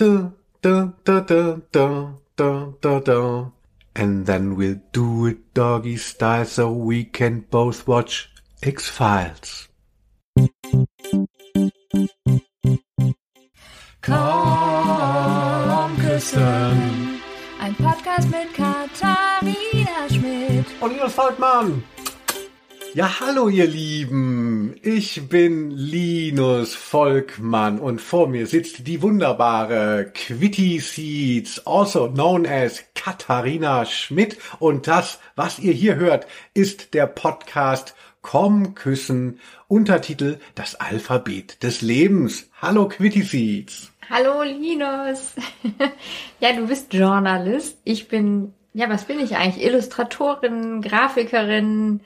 Da, da, da, da, da, da, da, da. And then we'll do it doggy style so we can both watch X-Files. Komm küssen. Ein Podcast mit Katharina Schmidt. Und Linus Volkmann. Ja, hallo ihr Lieben. Ich bin Linus Volkmann und vor mir sitzt die wunderbare Quitty Seeds, also known as Katharina Schmidt. Und das, was ihr hier hört, ist der Podcast Komm küssen, Untertitel Das Alphabet des Lebens. Hallo Quitty Seeds. Hallo Linus. ja, du bist Journalist. Ich bin, ja, was bin ich eigentlich? Illustratorin, Grafikerin,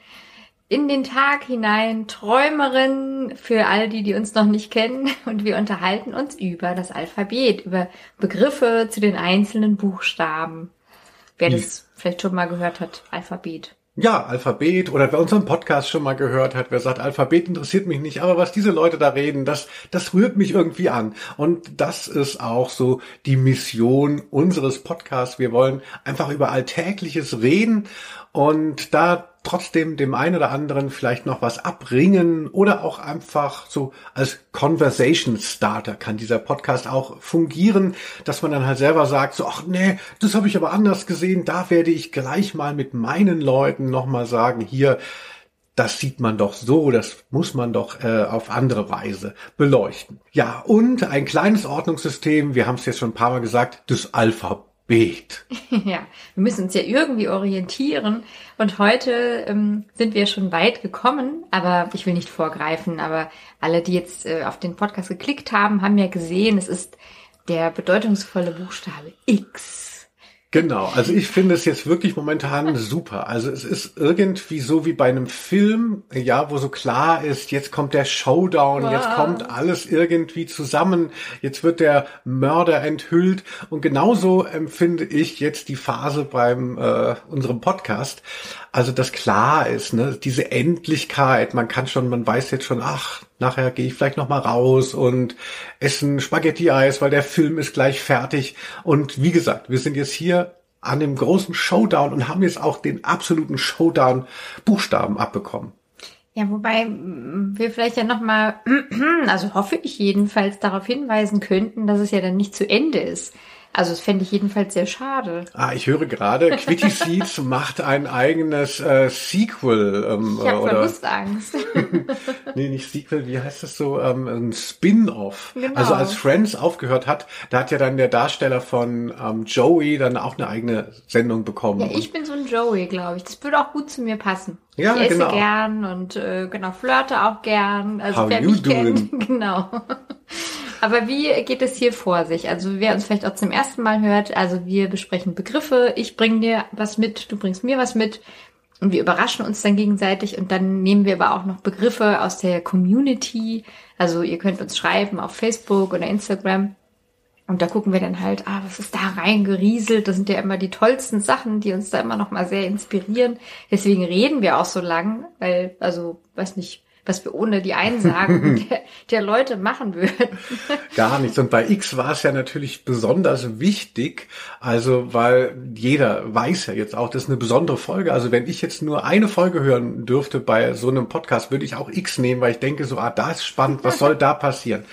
in den Tag hinein, Träumerin für all die, die uns noch nicht kennen. Und wir unterhalten uns über das Alphabet, über Begriffe zu den einzelnen Buchstaben. Wer das vielleicht schon mal gehört hat, Alphabet. Ja, Alphabet oder wer unseren Podcast schon mal gehört hat, wer sagt, Alphabet interessiert mich nicht, aber was diese Leute da reden, das, das rührt mich irgendwie an. Und das ist auch so die Mission unseres Podcasts. Wir wollen einfach über Alltägliches reden und da trotzdem dem einen oder anderen vielleicht noch was abringen oder auch einfach so als Conversation Starter kann dieser Podcast auch fungieren, dass man dann halt selber sagt, so, ach nee, das habe ich aber anders gesehen, da werde ich gleich mal mit meinen Leuten nochmal sagen, hier, das sieht man doch so, das muss man doch äh, auf andere Weise beleuchten. Ja, und ein kleines Ordnungssystem, wir haben es jetzt schon ein paar Mal gesagt, das Alphabet. Bet. Ja, wir müssen uns ja irgendwie orientieren. Und heute ähm, sind wir schon weit gekommen, aber ich will nicht vorgreifen, aber alle, die jetzt äh, auf den Podcast geklickt haben, haben ja gesehen, es ist der bedeutungsvolle Buchstabe X. Genau, also ich finde es jetzt wirklich momentan super. Also es ist irgendwie so wie bei einem Film, ja, wo so klar ist, jetzt kommt der Showdown, wow. jetzt kommt alles irgendwie zusammen, jetzt wird der Mörder enthüllt und genauso empfinde ich jetzt die Phase beim äh, unserem Podcast. Also das klar ist, ne, diese Endlichkeit, man kann schon, man weiß jetzt schon, ach, nachher gehe ich vielleicht noch mal raus und essen Spaghetti-Eis, weil der Film ist gleich fertig. Und wie gesagt, wir sind jetzt hier an dem großen Showdown und haben jetzt auch den absoluten Showdown-Buchstaben abbekommen. Ja, wobei wir vielleicht ja nochmal, also hoffe ich jedenfalls darauf hinweisen könnten, dass es ja dann nicht zu Ende ist. Also das fände ich jedenfalls sehr schade. Ah, ich höre gerade, Quitty Seeds macht ein eigenes äh, Sequel. Ähm, ich habe Verlustangst. nee, nicht Sequel, wie heißt das so? Ähm, ein Spin-off. Genau. Also als Friends aufgehört hat, da hat ja dann der Darsteller von ähm, Joey dann auch eine eigene Sendung bekommen. Ja, ich bin so ein Joey, glaube ich. Das würde auch gut zu mir passen. Ja, ich esse genau. gern und äh, genau flirte auch gern. Also How wer mich doing? kennt, genau. Aber wie geht es hier vor sich? Also wer uns vielleicht auch zum ersten Mal hört, also wir besprechen Begriffe, ich bringe dir was mit, du bringst mir was mit und wir überraschen uns dann gegenseitig und dann nehmen wir aber auch noch Begriffe aus der Community. Also ihr könnt uns schreiben auf Facebook oder Instagram. Und da gucken wir dann halt, ah, was ist da reingerieselt? Das sind ja immer die tollsten Sachen, die uns da immer noch mal sehr inspirieren. Deswegen reden wir auch so lang, weil, also, weiß nicht, was wir ohne die Einsagen der, der, Leute machen würden. Gar nichts. Und bei X war es ja natürlich besonders wichtig, also weil jeder weiß ja jetzt auch, das ist eine besondere Folge. Also wenn ich jetzt nur eine Folge hören dürfte bei so einem Podcast, würde ich auch X nehmen, weil ich denke so, ah, da ist spannend, was soll da passieren?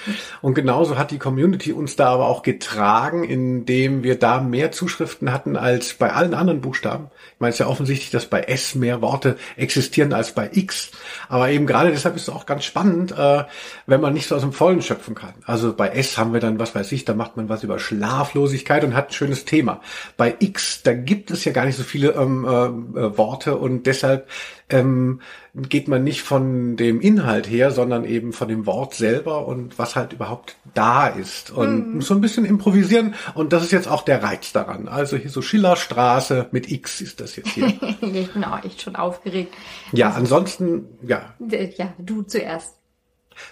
Und genauso hat die Community uns da aber auch getragen, indem wir da mehr Zuschriften hatten als bei allen anderen Buchstaben. Ich meine, es ist ja offensichtlich, dass bei S mehr Worte existieren als bei X. Aber eben gerade deshalb ist es auch ganz spannend, äh, wenn man nicht so aus dem Vollen schöpfen kann. Also bei S haben wir dann, was weiß ich, da macht man was über Schlaflosigkeit und hat ein schönes Thema. Bei X, da gibt es ja gar nicht so viele ähm, äh, Worte und deshalb ähm, geht man nicht von dem Inhalt her, sondern eben von dem Wort selber und was halt überhaupt da ist. Und mhm. so ein bisschen improvisieren. Und das ist jetzt auch der Reiz daran. Also hier so Schillerstraße mit X ist das jetzt hier. ich bin auch echt schon aufgeregt. Ja, also, ansonsten, ja. Ja, du zuerst.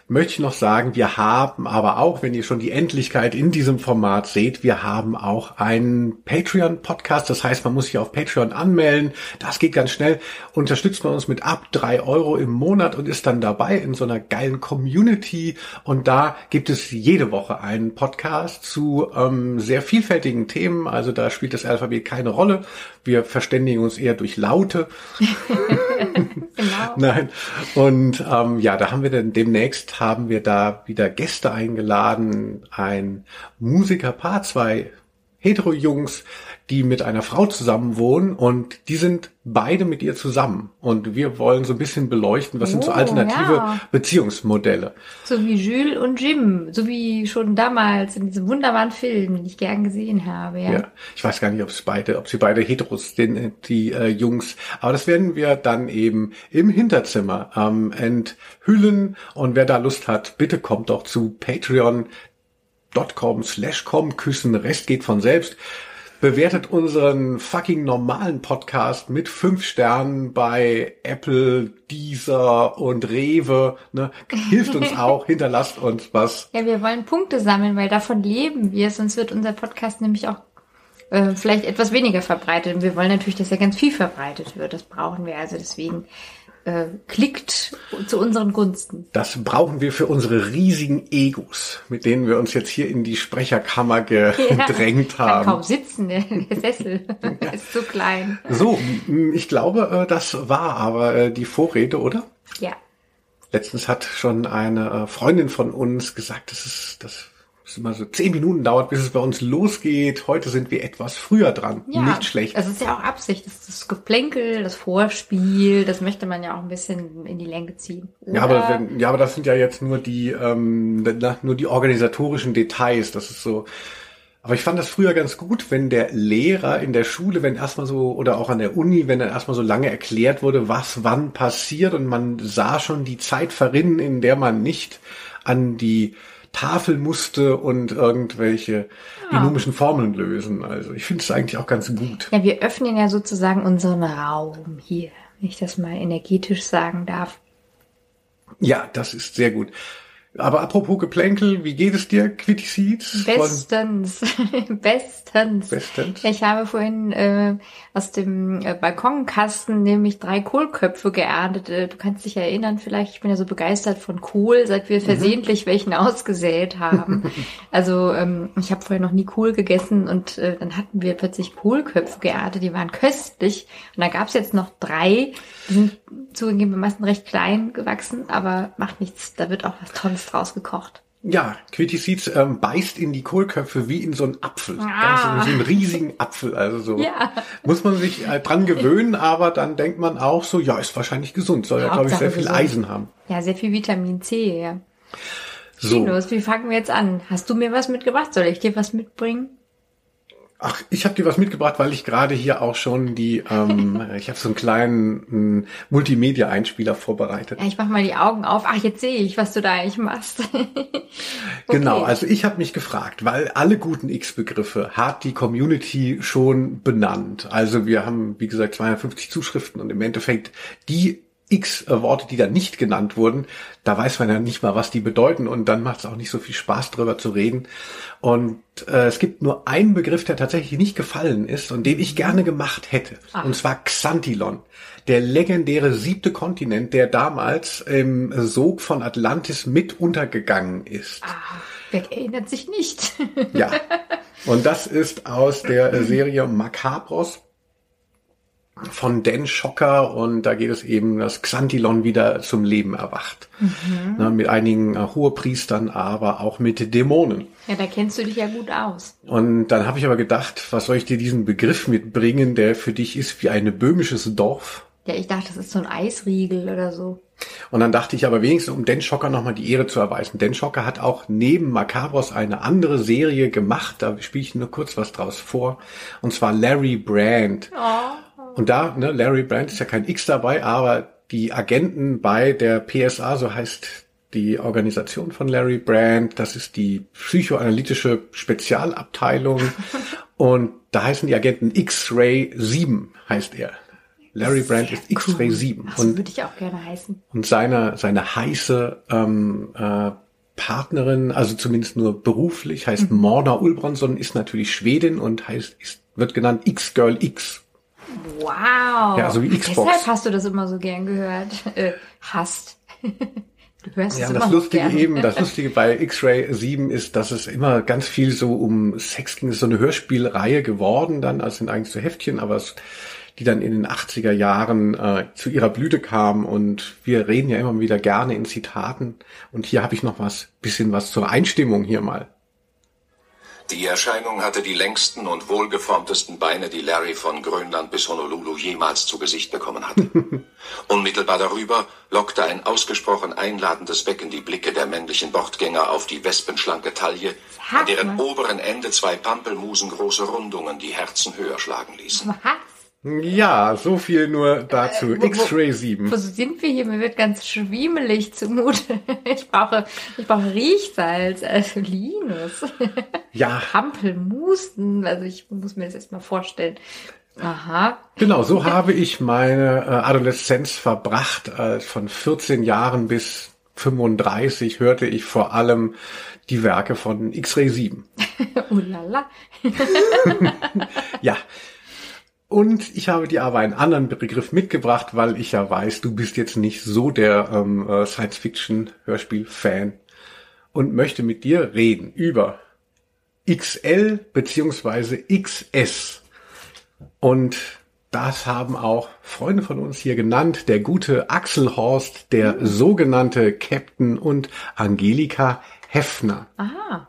Möchte ich noch sagen, wir haben aber auch, wenn ihr schon die Endlichkeit in diesem Format seht, wir haben auch einen Patreon-Podcast. Das heißt, man muss sich auf Patreon anmelden. Das geht ganz schnell. Unterstützt man uns mit ab drei Euro im Monat und ist dann dabei in so einer geilen Community. Und da gibt es jede Woche einen Podcast zu ähm, sehr vielfältigen Themen. Also da spielt das Alphabet keine Rolle. Wir verständigen uns eher durch Laute. genau. Nein. Und ähm, ja, da haben wir dann demnächst haben wir da wieder Gäste eingeladen. Ein Musikerpaar, zwei Hetero-Jungs, die mit einer Frau zusammen wohnen und die sind beide mit ihr zusammen. Und wir wollen so ein bisschen beleuchten, was oh, sind so oh, alternative ja. Beziehungsmodelle. So wie Jules und Jim, so wie schon damals in diesem wunderbaren Film, den ich gern gesehen habe. Ja, ja ich weiß gar nicht, ob es beide, ob sie beide Heteros sind, die äh, Jungs. Aber das werden wir dann eben im Hinterzimmer ähm, enthüllen. Und wer da Lust hat, bitte kommt doch zu patreon.com slash com küssen, Rest geht von selbst bewertet unseren fucking normalen Podcast mit fünf Sternen bei Apple, Deezer und Rewe. Ne? Hilft uns auch, hinterlasst uns was. Ja, wir wollen Punkte sammeln, weil davon leben wir, sonst wird unser Podcast nämlich auch äh, vielleicht etwas weniger verbreitet. Und wir wollen natürlich, dass er ganz viel verbreitet wird. Das brauchen wir also deswegen äh, klickt zu unseren Gunsten. Das brauchen wir für unsere riesigen Egos, mit denen wir uns jetzt hier in die Sprecherkammer gedrängt ja, haben. Kann kaum sitzen, der, der Sessel ja. ist zu klein. So, ich glaube, äh, das war aber äh, die Vorrede, oder? Ja. Letztens hat schon eine äh, Freundin von uns gesagt, das ist das es immer so zehn Minuten dauert, bis es bei uns losgeht. Heute sind wir etwas früher dran. Ja, Nicht schlecht. Das ist ja auch Absicht. Das, das Geplänkel, das Vorspiel, das möchte man ja auch ein bisschen in die Länge ziehen. Oder? Ja, aber, wenn, ja, aber das sind ja jetzt nur die, ähm, nur die organisatorischen Details. Das ist so. Aber ich fand das früher ganz gut, wenn der Lehrer in der Schule, wenn erstmal so, oder auch an der Uni, wenn dann erstmal so lange erklärt wurde, was wann passiert und man sah schon die Zeit verrinnen, in der man nicht an die Tafel musste und irgendwelche ja. binomischen Formeln lösen. Also ich finde es eigentlich auch ganz gut. Ja, wir öffnen ja sozusagen unseren Raum hier, wenn ich das mal energetisch sagen darf. Ja, das ist sehr gut. Aber apropos Geplänkel, wie geht es dir, Quitty Seeds? Bestens. Bestens. Bestens. Ich habe vorhin äh, aus dem äh, Balkonkasten nämlich drei Kohlköpfe geerntet. Äh, du kannst dich erinnern, vielleicht, ich bin ja so begeistert von Kohl, seit wir mhm. versehentlich welchen ausgesät haben. also ähm, ich habe vorher noch nie Kohl gegessen und äh, dann hatten wir plötzlich Kohlköpfe geerntet, die waren köstlich. Und da gab es jetzt noch drei, die sind zugegebenermaßen recht klein gewachsen, aber macht nichts, da wird auch was Tolles draus gekocht. Ja, Quitty Seeds ähm, beißt in die Kohlköpfe wie in so einen Apfel. Ah. Ganz in so einen riesigen Apfel. Also so ja. muss man sich äh, dran gewöhnen, aber dann denkt man auch so, ja, ist wahrscheinlich gesund. Soll ja, glaube ich, sehr viel gesund. Eisen haben. Ja, sehr viel Vitamin C, ja. So. Los, wie fangen wir jetzt an? Hast du mir was mitgebracht? Soll ich dir was mitbringen? Ach, ich habe dir was mitgebracht, weil ich gerade hier auch schon die, ähm, ich habe so einen kleinen Multimedia-Einspieler vorbereitet. Ja, ich mach mal die Augen auf. Ach, jetzt sehe ich, was du da eigentlich machst. okay. Genau, also ich habe mich gefragt, weil alle guten X-Begriffe hat die Community schon benannt. Also wir haben, wie gesagt, 250 Zuschriften und im Endeffekt die x Worte, die da nicht genannt wurden, da weiß man ja nicht mal, was die bedeuten und dann macht es auch nicht so viel Spaß drüber zu reden. Und äh, es gibt nur einen Begriff, der tatsächlich nicht gefallen ist und den ich gerne gemacht hätte. Ach. Und zwar Xantilon, der legendäre siebte Kontinent, der damals im Sog von Atlantis mit untergegangen ist. Ah, wer erinnert sich nicht? ja. Und das ist aus der Serie Macabros von Dan Schocker und da geht es eben, dass Xantilon wieder zum Leben erwacht. Mhm. Ne, mit einigen äh, Hohepriestern, aber auch mit Dämonen. Ja, da kennst du dich ja gut aus. Und dann habe ich aber gedacht, was soll ich dir diesen Begriff mitbringen, der für dich ist wie ein böhmisches Dorf? Ja, ich dachte, das ist so ein Eisriegel oder so. Und dann dachte ich aber wenigstens, um Den Schocker nochmal die Ehre zu erweisen. Den Schocker hat auch neben Macabros eine andere Serie gemacht. Da spiele ich nur kurz was draus vor. Und zwar Larry Brand. Oh. Und da, ne, Larry Brand ist ja kein X dabei, aber die Agenten bei der PSA, so heißt die Organisation von Larry Brand, das ist die psychoanalytische Spezialabteilung und da heißen die Agenten X-Ray 7 heißt er. Larry Brand ist X-Ray 7. Ach, so würde ich auch gerne heißen. Und seine, seine heiße ähm, äh, Partnerin, also zumindest nur beruflich, heißt mhm. Morna Ulbranson, ist natürlich Schwedin und heißt, ist, wird genannt X-Girl X. Wow. Ja, also wie Xbox. Deshalb hast du das immer so gern gehört. Äh, hast. Du hörst ja, es das immer Lustige gern. eben, das Lustige bei X-Ray 7 ist, dass es immer ganz viel so um Sex ging. Es ist so eine Hörspielreihe geworden dann, also sind eigentlich so Heftchen, aber es, die dann in den 80er Jahren äh, zu ihrer Blüte kam und wir reden ja immer wieder gerne in Zitaten und hier habe ich noch was, bisschen was zur Einstimmung hier mal. Die Erscheinung hatte die längsten und wohlgeformtesten Beine, die Larry von Grönland bis Honolulu jemals zu Gesicht bekommen hatte. Unmittelbar darüber lockte ein ausgesprochen einladendes Becken die Blicke der männlichen Bordgänger auf die wespenschlanke Taille, an deren oberen Ende zwei Pampelmusen große Rundungen die Herzen höher schlagen ließen. Ja, so viel nur dazu. Äh, X-Ray 7. Wo sind wir hier? Mir wird ganz schwiemelig zumute. Ich brauche, ich brauche Riechsalz, also Linus. Ja. Pampelmusen. Also ich muss mir das erstmal vorstellen. Aha. Genau, so habe ich meine äh, Adoleszenz verbracht. Äh, von 14 Jahren bis 35 hörte ich vor allem die Werke von X-Ray 7. Ulala. ja. Und ich habe dir aber einen anderen Begriff mitgebracht, weil ich ja weiß, du bist jetzt nicht so der ähm, äh, Science-Fiction-Hörspiel-Fan und möchte mit dir reden über XL beziehungsweise XS. Und das haben auch Freunde von uns hier genannt. Der gute Axel Horst, der mhm. sogenannte Captain und Angelika Heffner. Aha.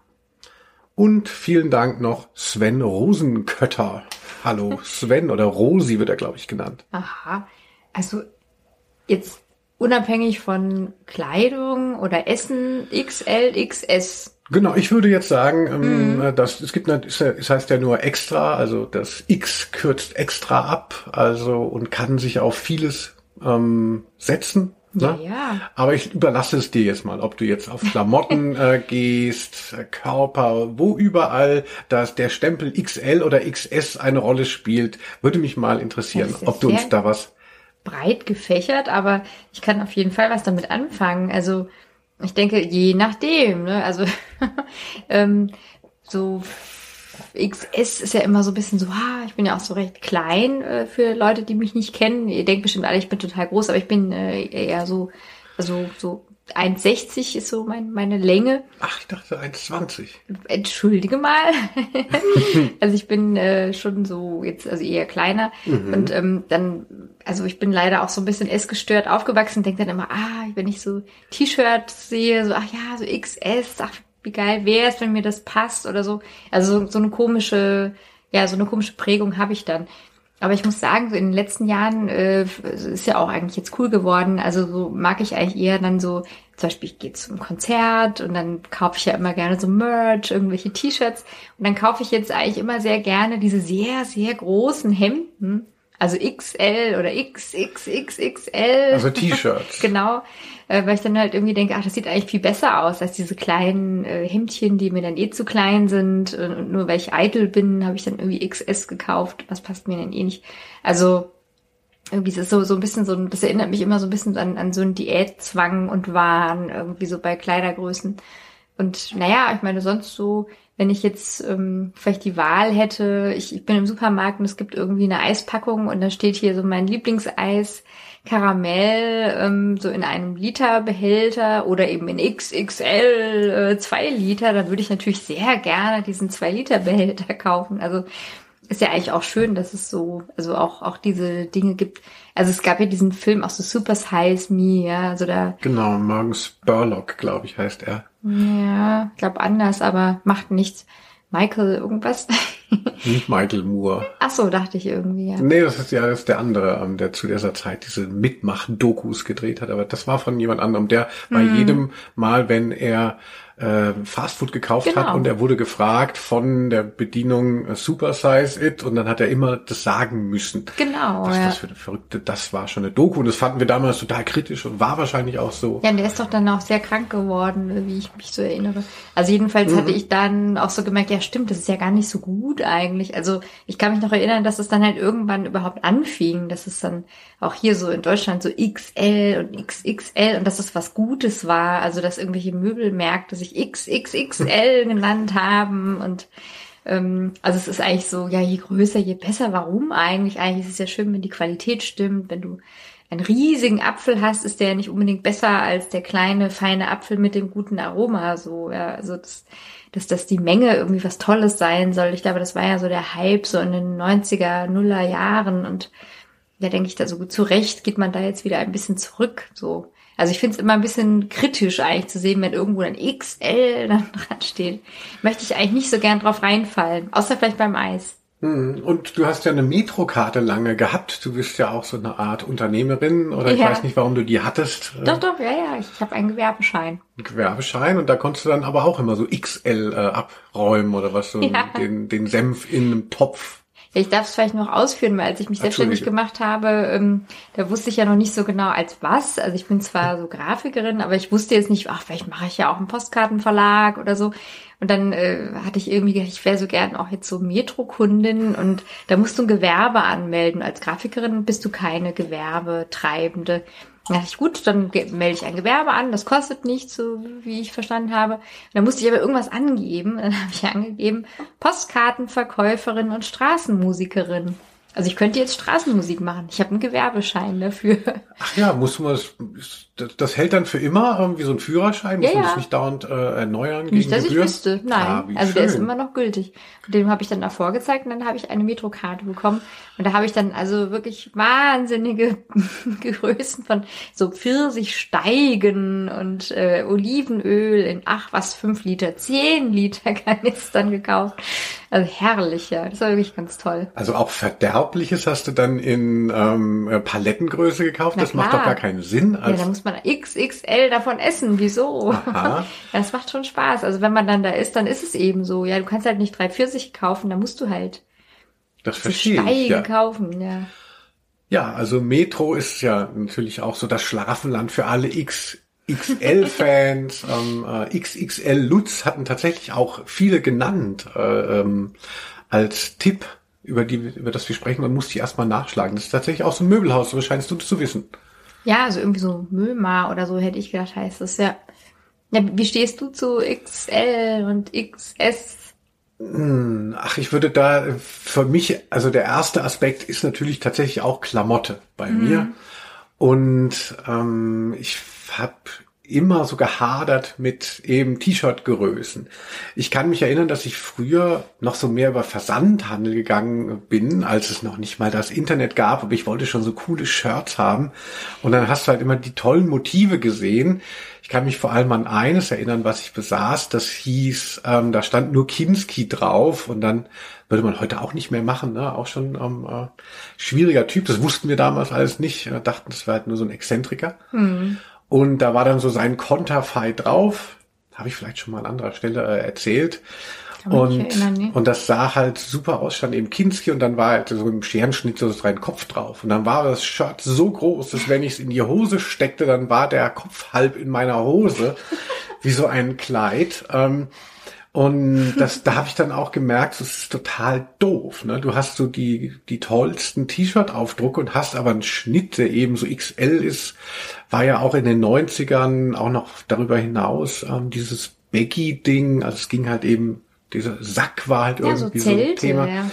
Und vielen Dank noch Sven Rosenkötter Hallo Sven oder Rosi wird er, glaube ich, genannt. Aha. Also jetzt unabhängig von Kleidung oder Essen XL, XS. Genau, ich würde jetzt sagen, ähm, mhm. dass es gibt, es heißt ja nur extra, also das X kürzt extra ab, also und kann sich auf vieles ähm, setzen. Ne? Ja, ja. Aber ich überlasse es dir jetzt mal, ob du jetzt auf Klamotten äh, gehst, äh, Körper, wo überall dass der Stempel XL oder XS eine Rolle spielt, würde mich mal interessieren, ob du uns da was breit gefächert, aber ich kann auf jeden Fall was damit anfangen. Also ich denke, je nachdem, ne? Also ähm, so XS ist ja immer so ein bisschen so, ah, ich bin ja auch so recht klein äh, für Leute, die mich nicht kennen. Ihr denkt bestimmt alle, ich bin total groß, aber ich bin äh, eher so, also so 1,60 ist so mein, meine Länge. Ach, ich dachte 1,20. Entschuldige mal. also ich bin äh, schon so jetzt, also eher kleiner. Mhm. Und ähm, dann, also ich bin leider auch so ein bisschen essgestört aufgewachsen, denke dann immer, ah, wenn ich so T-Shirt sehe, so, ach ja, so XS, ach, wie geil wäre es, wenn mir das passt oder so. Also so, so eine komische, ja, so eine komische Prägung habe ich dann. Aber ich muss sagen, so in den letzten Jahren äh, ist ja auch eigentlich jetzt cool geworden. Also so mag ich eigentlich eher dann so, zum Beispiel ich gehe zum Konzert und dann kaufe ich ja immer gerne so Merch, irgendwelche T-Shirts. Und dann kaufe ich jetzt eigentlich immer sehr gerne diese sehr, sehr großen Hemden. Also XL oder XXXXL. Also T-Shirts. genau äh, weil ich dann halt irgendwie denke, ach, das sieht eigentlich viel besser aus als diese kleinen äh, Hemdchen, die mir dann eh zu klein sind. Und, und nur weil ich eitel bin, habe ich dann irgendwie XS gekauft. Was passt mir denn eh nicht? Also irgendwie ist es so, so ein bisschen so, das erinnert mich immer so ein bisschen an, an so einen Diätzwang und Wahn, irgendwie so bei Kleidergrößen. Und naja, ich meine, sonst so, wenn ich jetzt ähm, vielleicht die Wahl hätte, ich, ich bin im Supermarkt und es gibt irgendwie eine Eispackung und da steht hier so mein Lieblingseis Karamell ähm, so in einem Literbehälter oder eben in XXL äh, zwei Liter, dann würde ich natürlich sehr gerne diesen zwei Liter Behälter kaufen. Also ist ja eigentlich auch schön, dass es so, also auch, auch diese Dinge gibt. Also es gab ja diesen Film auch so Super Size Me, ja, also da. Genau, Morgan Spurlock, glaube ich, heißt er. Ja, ich glaube anders, aber macht nichts. Michael irgendwas. Nicht Michael Moore. Ach so, dachte ich irgendwie, ja. Nee, das ist ja das ist der andere, ähm, der zu dieser Zeit diese Mitmach-Dokus gedreht hat. Aber das war von jemand anderem, der bei mm. jedem Mal, wenn er äh, Fastfood gekauft Genau. hat und er wurde gefragt von der Bedienung äh, Super Size It und dann hat er immer das sagen müssen. Genau, Was ja. das für eine verrückte, das war schon eine Doku und das fanden wir damals total kritisch und war wahrscheinlich auch so. Ja, und der ist doch dann auch sehr krank geworden, wie ich mich so erinnere. Also jedenfalls Mhm. hatte ich dann auch so gemerkt, ja stimmt, das ist ja gar nicht so gut eigentlich. Also ich kann mich noch erinnern, dass es dann halt irgendwann überhaupt anfing, dass es dann auch hier so in Deutschland so XL und XXL und dass es was Gutes war. Also dass irgendwelche Möbelmärkte sich XXXL genannt haben und ähm, also es ist eigentlich so, ja, je größer, je besser. Warum eigentlich? Eigentlich ist es ja schön, wenn die Qualität stimmt. Wenn du einen riesigen Apfel hast, ist der ja nicht unbedingt besser als der kleine, feine Apfel mit dem guten Aroma. So, ja, also das, dass das die Menge irgendwie was Tolles sein soll. Ich glaube, das war ja so der Hype so in den 90er, Nuller Jahren und da denke ich da so gut zu Recht geht man da jetzt wieder ein bisschen zurück. So. Also ich finde es immer ein bisschen kritisch eigentlich zu sehen, wenn irgendwo ein XL dann dran steht. Möchte ich eigentlich nicht so gern drauf reinfallen. Außer vielleicht beim Eis. Hm, Und du hast ja eine Metrokarte lange gehabt. Du bist ja auch so eine Art Unternehmerin oder ich Ja. weiß nicht, warum du die hattest. Doch, doch, ja, ja, ich, ich habe einen Gewerbeschein. einen Gewerbeschein und da konntest du dann aber auch immer so XL äh, abräumen oder was, so Ja. den, den Senf in einem Topf. Ja, ich darf es vielleicht noch ausführen, weil als ich mich selbstständig gemacht habe, ähm, da wusste ich ja noch nicht so genau als was. Also ich bin zwar so Grafikerin, aber ich wusste jetzt nicht, ach, vielleicht mache ich ja auch einen Postkartenverlag oder so. Und dann äh, hatte ich irgendwie gedacht, ich wäre so gern auch jetzt so Metrokundin und da musst du ein Gewerbe anmelden. Als Grafikerin bist du keine Gewerbetreibende. Da dachte ich, gut, dann melde ich ein Gewerbe an, das kostet nichts, so wie ich verstanden habe. Und dann musste ich aber irgendwas angeben. Dann habe ich angegeben, Postkartenverkäuferin und Straßenmusikerin. Also ich könnte jetzt Straßenmusik machen. Ich habe einen Gewerbeschein dafür. Ach ja, muss man das, das, das hält dann für immer irgendwie so ein Führerschein, muss Ja, man ja. das nicht dauernd äh, erneuern Nicht, gegen dass ich Gebühr? wüsste. Nein. Ah, also der ist schön. immer noch gültig. Und den habe ich dann davor gezeigt und dann habe ich eine Metrokarte bekommen. Und da habe ich dann also wirklich wahnsinnige Größen von so Pfirsichsteigen und äh, Olivenöl in, ach was, fünf Liter, zehn Liter Kanistern gekauft. Also herrlich, ja. Das war wirklich ganz toll. Also auch Verderbliches hast du dann in ähm, äh, Palettengröße gekauft? Na das macht klar. doch gar keinen Sinn. Ja, Als, muss man XXL davon essen. Wieso? Aha. Das macht schon Spaß. Also wenn man dann da ist, dann ist es eben so. Ja, du kannst halt nicht drei Pfirsich kaufen, da musst du halt das verstehe Steige ich. Ja. kaufen. Ja. ja, also Metro ist ja natürlich auch so das Schlafenland für alle X. XL-Fans, ähm, äh, XXL Lutz hatten tatsächlich auch viele genannt äh, ähm, als Tipp, über die über das wir sprechen. Man muss die erstmal nachschlagen. Das ist tatsächlich auch so ein Möbelhaus, so scheinst du das zu wissen. Ja, also irgendwie so Möma oder so hätte ich gedacht, heißt das ja. Ja, wie stehst du zu XL und XS? Ach, ich würde da für mich, also der erste Aspekt ist natürlich tatsächlich auch Klamotte bei mir. Und ähm, ich habe immer so gehadert mit eben T-Shirt-Größen. Ich kann mich erinnern, dass ich früher noch so mehr über Versandhandel gegangen bin, als es noch nicht mal das Internet gab, aber ich wollte schon so coole Shirts haben. Und dann hast du halt immer die tollen Motive gesehen. Ich kann mich vor allem an eines erinnern, was ich besaß. Das hieß, ähm, da stand nur Kinski drauf und dann würde man heute auch nicht mehr machen, ne? Auch schon ähm, äh, schwieriger Typ. Das wussten wir damals alles nicht. Wir dachten, das wäre halt nur so ein Exzentriker. Und da war dann so sein Konterfei drauf. Habe ich vielleicht schon mal an anderer Stelle äh, erzählt. Und, erinnern, nee. und das sah halt super aus, stand eben Kinski und dann war halt so im Scherenschnitt so sein Kopf drauf. Und dann war das Shirt so groß, dass wenn ich es in die Hose steckte, dann war der Kopf halb in meiner Hose, wie so ein Kleid. Ähm, und das, da habe ich dann auch gemerkt, das ist total doof. Ne? Du hast so die, die tollsten T-Shirt-Aufdrucke und hast aber einen Schnitt, der eben so XL ist. War ja auch in den 90ern, auch noch darüber hinaus, ähm, dieses Baggy-Ding. Also es ging halt eben, dieser Sack war halt Ja, so irgendwie so, ein Zelte, Thema. ja.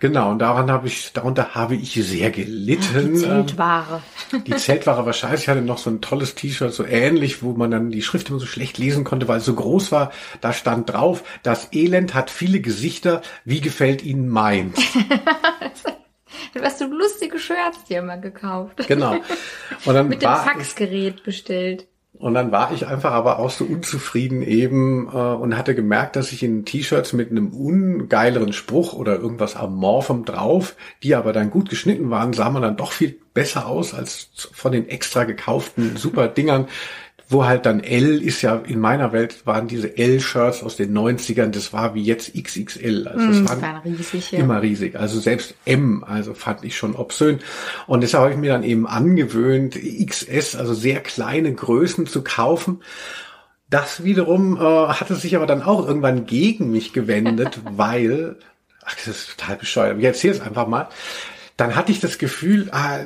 Genau, und daran habe ich, darunter habe ich sehr gelitten. Die Ähm, Zeltware. die Zeltware war scheiße. Ich hatte noch so ein tolles T-Shirt, so ähnlich, wo man dann die Schrift immer so schlecht lesen konnte, weil es so groß war. Da stand drauf, das Elend hat viele Gesichter. Wie gefällt Ihnen meins? Du hast so lustige Shirts dir immer gekauft. Genau. Und dann Mit dem Faxgerät bestellt. Und dann war ich einfach aber auch so unzufrieden eben äh, und hatte gemerkt, dass ich in T-Shirts mit einem ungeileren Spruch oder irgendwas amorphem drauf, die aber dann gut geschnitten waren, sah man dann doch viel besser aus als von den extra gekauften super Dingern, wo halt dann L ist ja, in meiner Welt waren diese L-Shirts aus den 90ern, das war wie jetzt XXL. Also Mm, das waren war riesig, ja. immer riesig. Also selbst M, also fand ich schon obszön. Und deshalb habe ich mir dann eben angewöhnt, XS, also sehr kleine Größen zu kaufen. Das wiederum äh, hatte sich aber dann auch irgendwann gegen mich gewendet, weil, ach, das ist total bescheuert. Ich erzähle es einfach mal. Dann hatte ich das Gefühl, ah,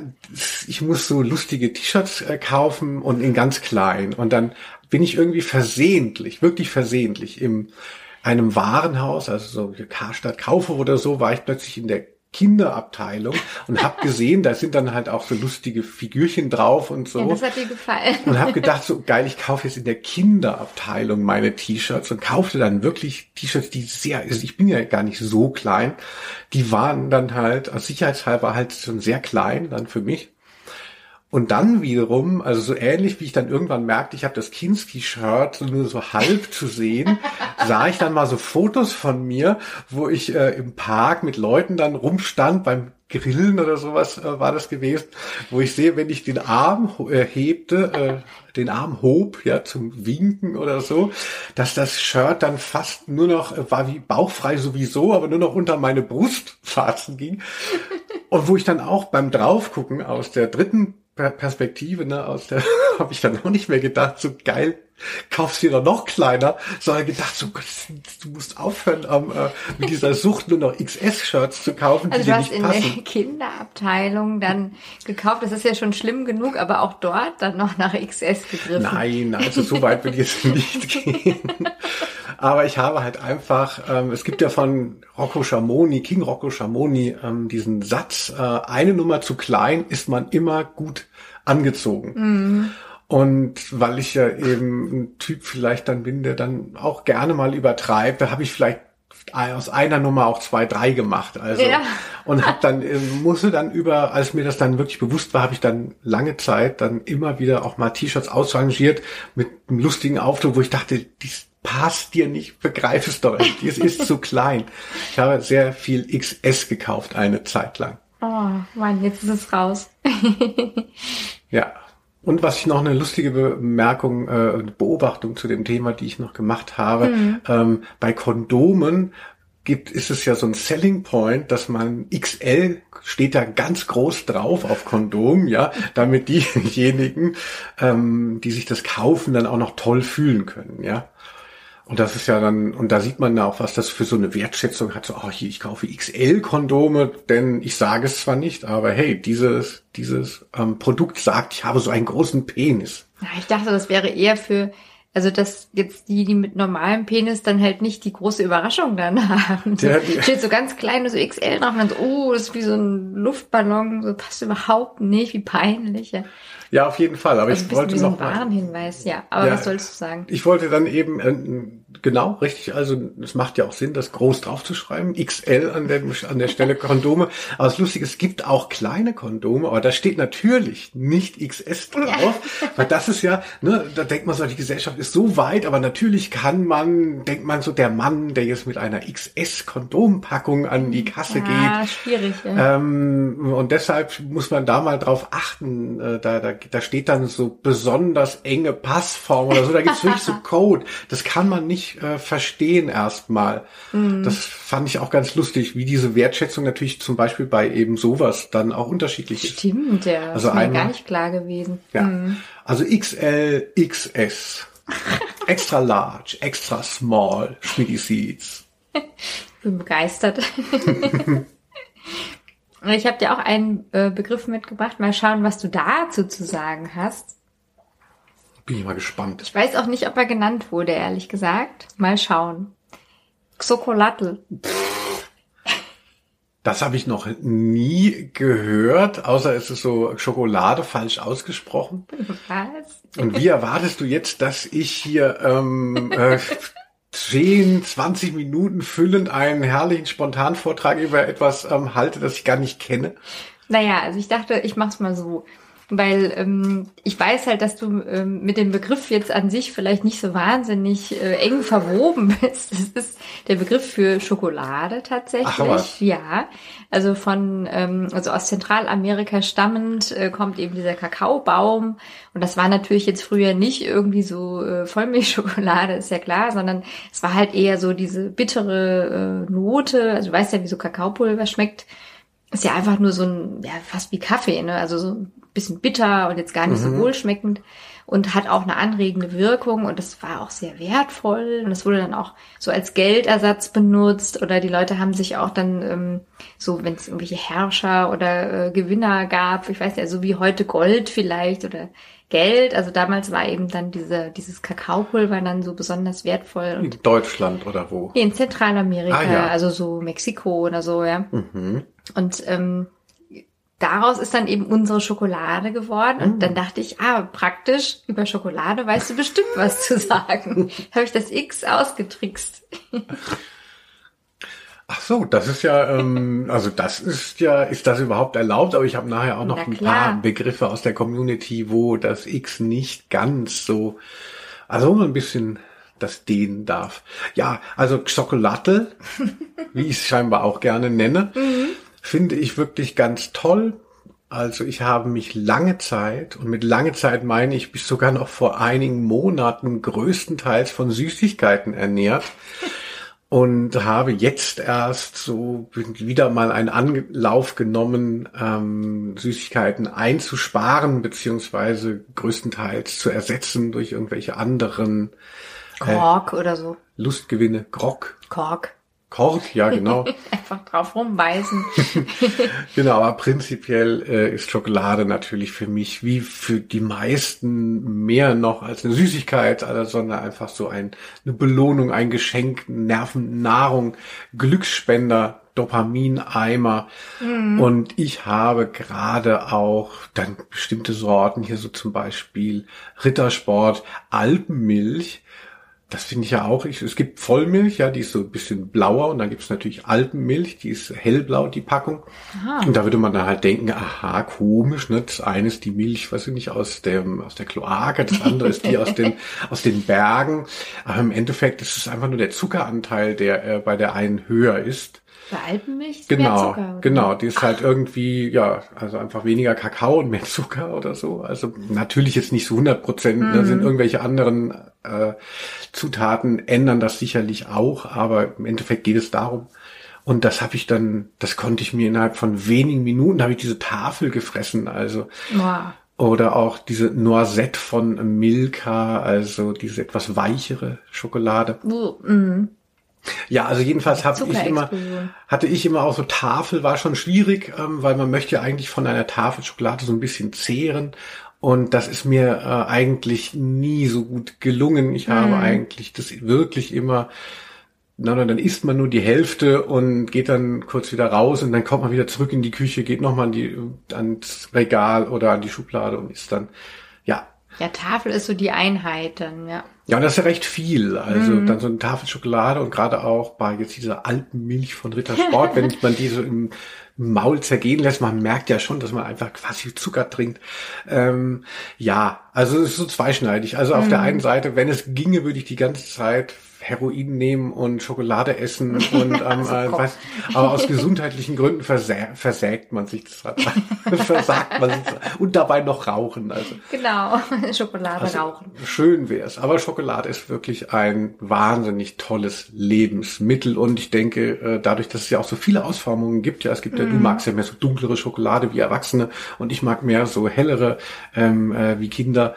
ich muss so lustige T-Shirts äh, kaufen und in ganz klein. Und dann bin ich irgendwie versehentlich, wirklich versehentlich im einem Warenhaus, also so Karstadt Kaufhof oder so, war ich plötzlich in der Kinderabteilung und habe gesehen, da sind dann halt auch so lustige Figürchen drauf und so Ja, das hat dir gefallen. und habe gedacht, so geil, ich kaufe jetzt in der Kinderabteilung meine T-Shirts und kaufte dann wirklich T-Shirts, die sehr, also ich bin ja gar nicht so klein, die waren dann halt aus sicherheitshalber halt schon sehr klein dann für mich. Und dann wiederum, also so ähnlich wie ich dann irgendwann merkte, ich habe das Kinski-Shirt nur so halb zu sehen, sah ich dann mal so Fotos von mir, wo ich äh, im Park mit Leuten dann rumstand beim Grillen oder sowas äh, war das gewesen, wo ich sehe, wenn ich den Arm äh, hebte, äh, den Arm hob, ja, zum Winken oder so, dass das Shirt dann fast nur noch, äh, war wie bauchfrei sowieso, aber nur noch unter meine Brustwarzen ging. Und wo ich dann auch beim Draufgucken aus der dritten Perspektive, ne, aus der habe ich dann auch nicht mehr gedacht, so geil, kaufst dir doch noch kleiner, sondern gedacht, so Gott, du musst aufhören, ähm, äh, mit dieser Sucht nur noch XS-Shirts zu kaufen, die Also du dir hast nicht in passen. der Kinderabteilung dann gekauft. Das ist ja schon schlimm genug, aber auch dort dann noch nach XS gegriffen. Nein, also so weit will ich jetzt nicht gehen. Aber ich habe halt einfach, ähm, es gibt ja von Rocco Schamoni, King Rocco Schamoni, ähm, diesen Satz, äh, eine Nummer zu klein ist man immer gut angezogen. Und weil ich ja eben ein Typ vielleicht dann bin, der dann auch gerne mal übertreibt, da habe ich vielleicht aus einer Nummer auch zwei, drei gemacht. Also Ja. und habe dann äh, musste dann über, als mir das dann wirklich bewusst war, habe ich dann lange Zeit dann immer wieder auch mal T-Shirts ausrangiert mit einem lustigen Aufdruck, wo ich dachte, dies passt dir nicht, begreif es doch nicht, es ist zu klein. Ich habe sehr viel XS gekauft eine Zeit lang. Oh Mann, jetzt ist es raus. Ja. Und was ich noch eine lustige Bemerkung, äh, Beobachtung zu dem Thema, die ich noch gemacht habe, ähm, bei Kondomen gibt, ist es ja so ein Selling Point, dass man XL steht da ganz groß drauf auf Kondom, ja, damit diejenigen, ähm, die sich das kaufen, dann auch noch toll fühlen können, ja. Und das ist ja dann, und da sieht man ja auch, was das für so eine Wertschätzung hat. So, oh, hier, ich kaufe XL-Kondome, denn ich sage es zwar nicht, aber hey, dieses, dieses ähm, Produkt sagt, ich habe so einen großen Penis. Ich dachte, das wäre eher für, also dass jetzt die, die mit normalem Penis dann halt nicht die große Überraschung dann haben. Ja, die- steht so ganz klein, so XL drauf und dann so, oh, das ist wie so ein Luftballon, so passt überhaupt nicht, wie peinlich. Ja. Ja, auf jeden Fall. Aber Also ich wollte wie so noch ein Warnhinweis, ja. Aber Ja. was sollst du sagen? ich wollte dann eben, äh, genau, richtig, also es macht ja auch Sinn, das groß draufzuschreiben, XL an der, an der Stelle Kondome. Aber das Lustige, ist, es gibt auch kleine Kondome, aber da steht natürlich nicht XS drauf, weil das ist ja, ne, da denkt man so, die Gesellschaft ist so weit, aber natürlich kann man, denkt man so, der Mann, der jetzt mit einer XS-Kondompackung an die Kasse geht, Ja, schwierig, ja. ähm, und deshalb muss man da mal drauf achten. Äh, da, da, da steht dann so besonders enge Passform oder so. Da gibt's wirklich so Code. Das kann man nicht äh, verstehen erstmal. Mhm. Das fand ich auch ganz lustig, wie diese Wertschätzung natürlich zum Beispiel bei eben sowas dann auch unterschiedlich ist. Stimmt, ja. Das Also ist mir einmal- gar nicht klar gewesen. Ja. Mhm. Also XL, XS. Extra large, extra small, Schmitty Seeds. Bin begeistert. ich habe dir auch einen äh, Begriff mitgebracht. Mal schauen, was du dazu zu sagen hast. Bin ich mal gespannt. Ich weiß auch nicht, ob er genannt wurde, ehrlich gesagt. Mal schauen. Xocolatl. Das habe ich noch nie gehört, außer es ist so Schokolade falsch ausgesprochen. Was? Und wie erwartest du jetzt, dass ich hier ähm, äh, 10, 20 Minuten füllend einen herrlichen Spontanvortrag über etwas ähm, halte, das ich gar nicht kenne? Naja, also ich dachte, ich mach's mal so. Weil ähm, ich weiß halt, dass du ähm, mit dem Begriff jetzt an sich vielleicht nicht so wahnsinnig äh, eng verwoben bist. Das ist der Begriff für Schokolade tatsächlich. Ja, also von ähm, also aus Zentralamerika stammend äh, kommt eben dieser Kakaobaum und das war natürlich jetzt früher nicht irgendwie so äh, Vollmilchschokolade, ist ja klar, sondern es war halt eher so diese bittere äh, Note. Also du weißt ja, wie so Kakaopulver schmeckt ist ja einfach nur so ein, ja, fast wie Kaffee, ne? Also so ein bisschen bitter und jetzt gar nicht Mhm. so wohlschmeckend und hat auch eine anregende Wirkung und das war auch sehr wertvoll und es wurde dann auch so als Geldersatz benutzt oder die Leute haben sich auch dann ähm, so, wenn es irgendwelche Herrscher oder äh, Gewinner gab, ich weiß ja, so wie heute Gold vielleicht oder Geld, also damals war eben dann diese, dieses Kakaopulver dann so besonders wertvoll und In Deutschland oder wo? In Zentralamerika, Ah, ja. also so Mexiko oder so, ja. Mhm. Und ähm, daraus ist dann eben unsere Schokolade geworden. Und Mm. dann dachte ich, ah, praktisch, über Schokolade weißt du bestimmt was zu sagen. Habe ich das X ausgetrickst. Ach so, das ist ja, ähm, also das ist ja, ist das überhaupt erlaubt? Aber ich habe nachher auch noch Na ein paar Begriffe aus der Community, wo das X nicht ganz so, also wo man ein bisschen das dehnen darf. Ja, also Schokolade, wie ich es scheinbar auch gerne nenne, finde ich wirklich ganz toll. Also ich habe mich lange Zeit, und mit lange Zeit meine ich bis sogar noch vor einigen Monaten größtenteils von Süßigkeiten ernährt und habe jetzt erst so wieder mal einen Anlauf genommen, ähm, Süßigkeiten einzusparen beziehungsweise größtenteils zu ersetzen durch irgendwelche anderen Kork oder so. Lustgewinne. Grog, Kork. Kork, ja genau. Einfach drauf rumbeißen. Genau, aber prinzipiell äh, ist Schokolade natürlich für mich wie für die meisten mehr noch als eine Süßigkeit, also, sondern einfach so ein, eine Belohnung, ein Geschenk, Nervennahrung, Glücksspender, Dopamineimer. Und ich habe gerade auch dann bestimmte Sorten, hier so zum Beispiel Rittersport, Alpenmilch, das finde ich ja auch. Ich, es gibt Vollmilch, ja, die ist so ein bisschen blauer und dann gibt es natürlich Alpenmilch, die ist hellblau, die Packung. Und da würde man dann halt denken, aha, komisch, ne? Das eine ist die Milch, weiß ich nicht, aus dem, aus der Kloake, das andere ist die aus den, aus den Bergen. Aber im Endeffekt ist es einfach nur der Zuckeranteil, der äh, bei der einen höher ist. Bei Alpenmilch Genau, Zucker, genau. Die ist halt irgendwie, ja, also einfach weniger Kakao und mehr Zucker oder so. Also natürlich jetzt nicht so 100 Prozent, Mhm. da sind irgendwelche anderen äh, Zutaten, ändern das sicherlich auch, aber im Endeffekt geht es darum. Und das habe ich dann, das konnte ich mir innerhalb von wenigen Minuten, habe ich diese Tafel gefressen, also Wow. oder auch diese Noisette von Milka, also diese etwas weichere Schokolade. Mm. Ja, also jedenfalls habe ich immer, hatte ich immer auch so Tafel, war schon schwierig, ähm, weil man möchte ja eigentlich von einer Tafel Schokolade so ein bisschen zehren. Und das ist mir äh, eigentlich nie so gut gelungen. Ich habe eigentlich das wirklich immer, na, na, dann isst man nur die Hälfte und geht dann kurz wieder raus und dann kommt man wieder zurück in die Küche, geht nochmal an die, ans Regal oder an die Schublade und isst dann, ja, Ja, Tafel ist so die Einheit dann, ja. Ja, und das ist ja recht viel. Also dann so eine Tafel Schokolade und gerade auch bei jetzt dieser Alpenmilch von Rittersport, wenn man die so im Maul zergehen lässt, man merkt ja schon, dass man einfach quasi Zucker trinkt. Ähm, ja, also es ist so zweischneidig. Also auf der einen Seite, wenn es ginge, würde ich die ganze Zeit Heroin nehmen und Schokolade essen und ähm, äh, komm. weiß, aber aus gesundheitlichen Gründen versä versägt man sich das versagt man sich das. und dabei noch rauchen. Also Genau. Schokolade also, rauchen. Schön wär's. Aber Schokolade ist wirklich ein wahnsinnig tolles Lebensmittel. Und ich denke, äh, dadurch, dass es ja auch so viele Ausformungen gibt, ja, es gibt ja, du magst ja mehr so dunklere Schokolade wie Erwachsene und ich mag mehr so hellere ähm, äh, wie Kinder.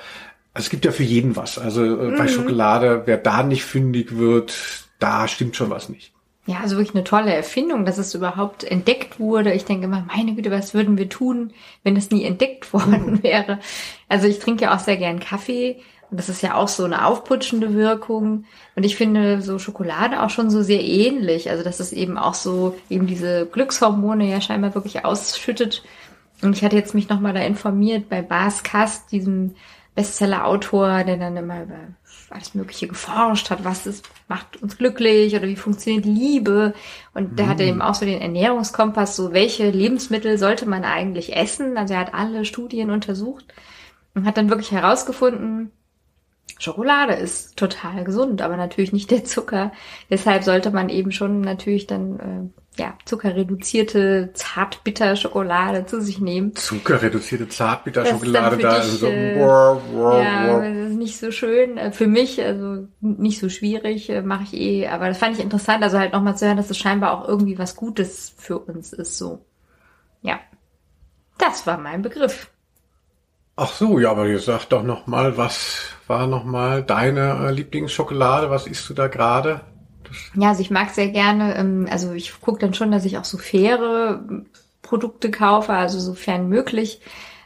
Also es gibt ja für jeden was. Also äh, bei Schokolade, wer da nicht fündig wird, da stimmt schon was nicht. Ja, also wirklich eine tolle Erfindung, dass es überhaupt entdeckt wurde. Ich denke immer, meine Güte, was würden wir tun, wenn es nie entdeckt worden wäre? Also ich trinke ja auch sehr gern Kaffee. Und das ist ja auch so eine aufputschende Wirkung. Und ich finde so Schokolade auch schon so sehr ähnlich. Also dass es eben auch so eben diese Glückshormone ja scheinbar wirklich ausschüttet. Und ich hatte jetzt mich nochmal da informiert bei Bas Kast, diesem Bestseller-Autor, der dann immer über alles Mögliche geforscht hat, was ist, macht uns glücklich oder wie funktioniert Liebe. Und der hatte eben auch so den Ernährungskompass, so welche Lebensmittel sollte man eigentlich essen. Also er hat alle Studien untersucht und hat dann wirklich herausgefunden, Schokolade ist total gesund, aber natürlich nicht der Zucker. Deshalb sollte man eben schon natürlich dann äh, ja zuckerreduzierte zartbitter Schokolade zu sich nehmen. Zuckerreduzierte zartbitter Schokolade da ist so äh, wow, wow, ja, wow. das ist nicht so schön Äh, für mich, also nicht so schwierig äh, mache ich eh, aber das fand ich interessant, also halt nochmal zu hören, dass es scheinbar auch irgendwie was Gutes für uns ist, so. Ja. Das war mein Begriff. Ach so, ja, aber ihr sagt doch noch mal, was war noch mal deine äh, Lieblingsschokolade? Was isst du da gerade? Ja, also ich mag sehr gerne, ähm, also ich gucke dann schon, dass ich auch so faire ähm, Produkte kaufe, also sofern möglich,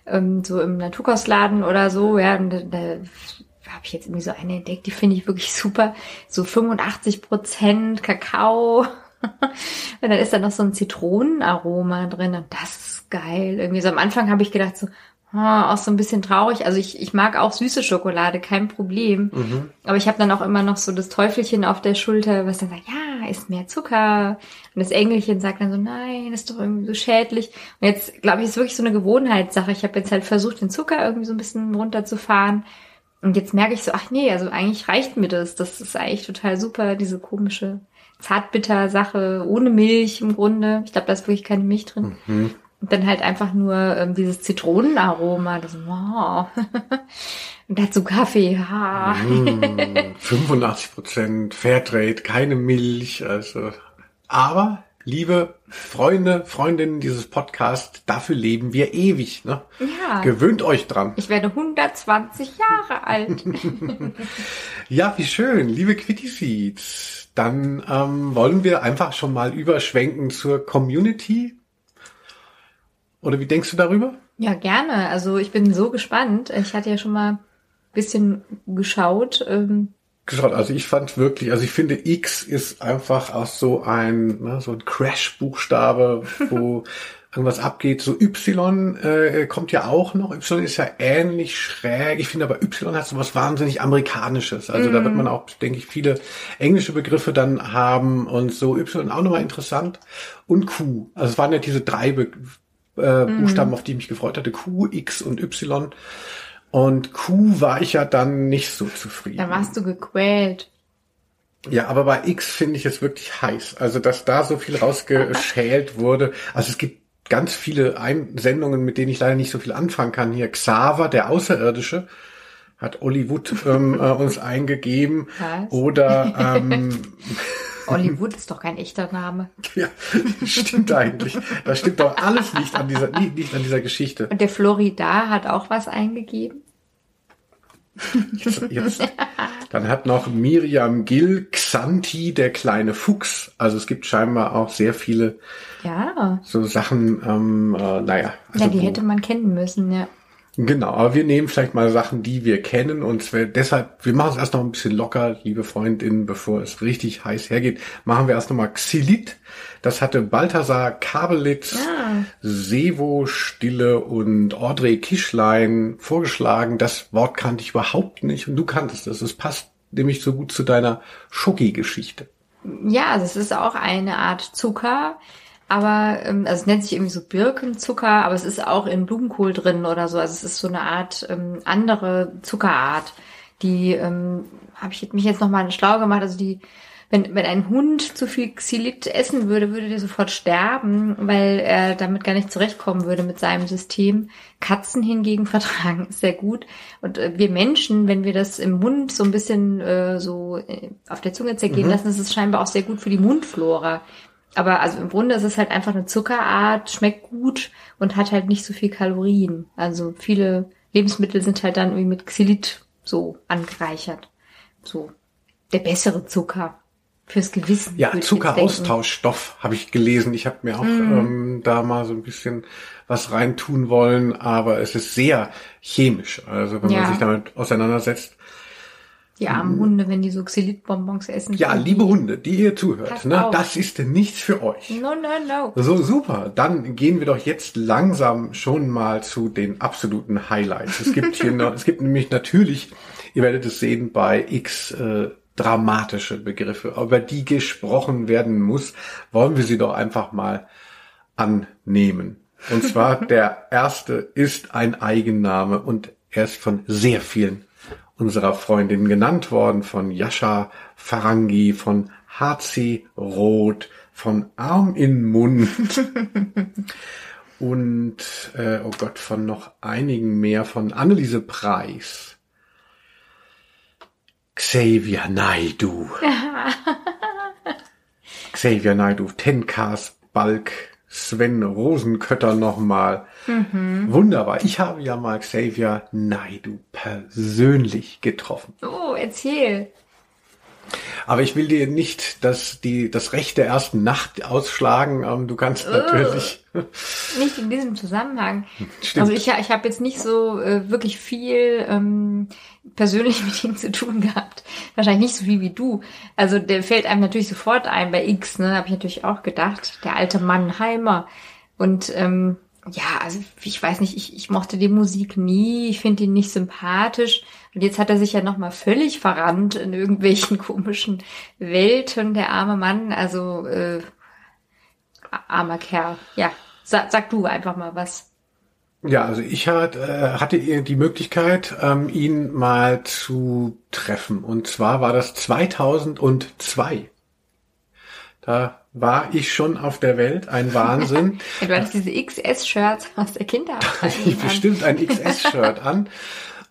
ähm, so im Naturkostladen oder so, ja, da, da habe ich jetzt irgendwie so eine entdeckt, die finde ich wirklich super, so 85 Prozent Kakao. Und dann ist da noch so ein Zitronenaroma drin und das ist geil. Irgendwie so am Anfang habe ich gedacht so, Ah, auch so ein bisschen traurig. Also ich, ich mag auch süße Schokolade, kein Problem. Aber ich habe dann auch immer noch so das Teufelchen auf der Schulter, was dann sagt, ja, ist mehr Zucker. Und das Engelchen sagt dann so, nein, ist doch irgendwie so schädlich. Und jetzt, glaube ich, ist wirklich so eine Gewohnheitssache. Ich habe jetzt halt versucht, den Zucker irgendwie so ein bisschen runterzufahren. Und jetzt merke ich so, ach nee, also eigentlich reicht mir das. Das ist eigentlich total super, diese komische Zartbitter-Sache ohne Milch im Grunde. Ich glaube, da ist wirklich keine Milch drin. Und dann halt einfach nur ähm, dieses Zitronenaroma. Das, wow. Und dazu Kaffee. Ha. Mm, 85 Prozent Fairtrade, keine Milch, also. Aber, liebe Freunde, Freundinnen dieses Podcasts, dafür leben wir ewig, ne? Ja. Gewöhnt euch dran. Ich werde 120 Jahre alt. Ja, wie schön, liebe Quitty Seeds. Dann ähm, wollen wir einfach schon mal überschwenken zur Community. Oder wie denkst du darüber? ja, gerne. Also ich bin so gespannt. Ich hatte ja schon mal ein bisschen geschaut. Ähm, geschaut. Also ich fand wirklich, also ich finde X ist einfach auch so ein, ne, so ein Crash-Buchstabe, wo irgendwas abgeht. So Y äh, kommt ja auch noch. Y ist ja ähnlich schräg. Ich finde aber Y hat so was wahnsinnig Amerikanisches. Also da wird man auch, denke ich, viele englische Begriffe dann haben und so Y auch nochmal interessant. Und Q. Also es waren ja diese drei Be äh, Buchstaben, auf die ich mich gefreut hatte. Q, X und Y. Und Q war ich ja dann nicht so zufrieden. da warst du gequält. Ja, aber bei X finde ich es wirklich heiß. Also, dass da so viel rausgeschält wurde. Also es gibt ganz viele Einsendungen, mit denen ich leider nicht so viel anfangen kann. Hier Xaver, der Außerirdische, hat Hollywood ähm, äh, uns eingegeben. Was? Oder ähm, Hollywood ist doch kein echter Name. ja, stimmt eigentlich. Das stimmt doch alles nicht an dieser, nicht, nicht an dieser Geschichte. Und der Florida hat auch was eingegeben. Jetzt, jetzt. Dann hat noch Miriam Gill Xanti, der kleine Fuchs. Also es gibt scheinbar auch sehr viele Ja. so Sachen, ähm, äh, naja. Also ja, die wo- hätte man kennen müssen, ja. Genau, aber wir nehmen vielleicht mal Sachen, die wir kennen und zwar deshalb, wir machen es erst noch ein bisschen locker, liebe Freundinnen, bevor es richtig heiß hergeht, machen wir erst noch mal Xylit. Das hatte Balthasar Kabelitz, Ah. Sevo Stille und Audrey Kischlein vorgeschlagen. Das Wort kannte ich überhaupt nicht und du kanntest es. Es passt nämlich so gut zu deiner Schoki-Geschichte. Ja, es ist auch eine Art Zucker, aber ähm, also es nennt sich irgendwie so Birkenzucker, aber es ist auch in Blumenkohl drin oder so. Also es ist so eine Art ähm, andere Zuckerart, die ähm, habe ich mich jetzt noch mal schlau gemacht. Also die, wenn wenn ein Hund zu viel Xylit essen würde, würde der sofort sterben, weil er damit gar nicht zurechtkommen würde mit seinem System. Katzen hingegen vertragen es sehr gut und äh, wir Menschen, wenn wir das im Mund so ein bisschen äh, so äh, auf der Zunge zergehen lassen, ist es scheinbar auch sehr gut für die Mundflora. Aber also im Grunde ist es halt einfach eine Zuckerart, schmeckt gut und hat halt nicht so viel Kalorien. Also viele Lebensmittel sind halt dann irgendwie mit Xylit so angereichert. So der bessere Zucker fürs Gewissen. Ja. Zuckeraustauschstoff habe ich gelesen. Ich habe mir auch Mhm. ähm, da mal so ein bisschen was reintun wollen, aber es ist sehr chemisch. Also wenn Ja. man sich damit auseinandersetzt. Die armen Hunde, wenn die so Xylitbonbons essen. Ja, liebe Hunde, die ihr zuhört, ne, auf. das ist nichts für euch. No, no, no. So, super. Dann gehen wir doch jetzt langsam schon mal zu den absoluten Highlights. Es gibt hier noch, es gibt nämlich natürlich, ihr werdet es sehen, bei X äh, dramatische Begriffe, über die gesprochen werden muss. Wollen wir sie doch einfach mal annehmen. Und zwar der erste ist ein Eigenname und er ist von sehr vielen unserer Freundinnen genannt worden, von Jascha Farangi, von HC Roth, von Arm in Mund und äh, oh Gott, von noch einigen mehr, von Anneliese Preis. Xavier Naidu. Xavier Naidu, Tenkas Balk, Sven Rosenkötter nochmal. Wunderbar. Ich habe ja mal Xavier Naidu persönlich getroffen. Oh, erzähl. Aber ich will dir nicht das, die, das Recht der ersten Nacht ausschlagen. Ähm, Du kannst natürlich. Nicht in diesem Zusammenhang. Stimmt. Also ich, ich habe jetzt nicht so äh, wirklich viel ähm, persönlich mit ihm zu tun gehabt. Wahrscheinlich nicht so viel wie du. Also der fällt einem natürlich sofort ein bei X, ne? Habe ich natürlich auch gedacht. Der alte Mann Heimer. Und ähm, ja, also ich weiß nicht, ich, ich mochte die Musik nie, ich finde ihn nicht sympathisch. Und jetzt hat er sich ja nochmal völlig verrannt in irgendwelchen komischen Welten, der arme Mann. Also äh, armer Kerl. Ja, sag, sag du einfach mal was. Ja, also ich hat, äh, hatte die Möglichkeit, ähm, ihn mal zu treffen. Und zwar war das 2002. Da war ich schon auf der Welt, ein Wahnsinn. Du hattest diese XS-Shirts aus der Kinderabteilung. ich bestimmt ein XS-Shirt an.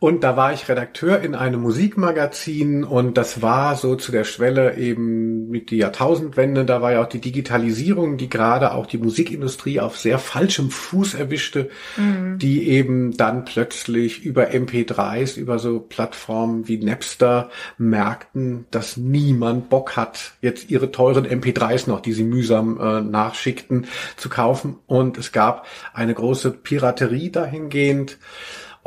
Und da war ich Redakteur in einem Musikmagazin und das war so zu der Schwelle eben mit die Jahrtausendwende. Da war ja auch die Digitalisierung, die gerade auch die Musikindustrie auf sehr falschem Fuß erwischte, die eben dann plötzlich über MP3s, über so Plattformen wie Napster merkten, dass niemand Bock hat, jetzt ihre teuren MP3s noch, die sie mühsam äh, nachschickten, zu kaufen. Und es gab eine große Piraterie dahingehend.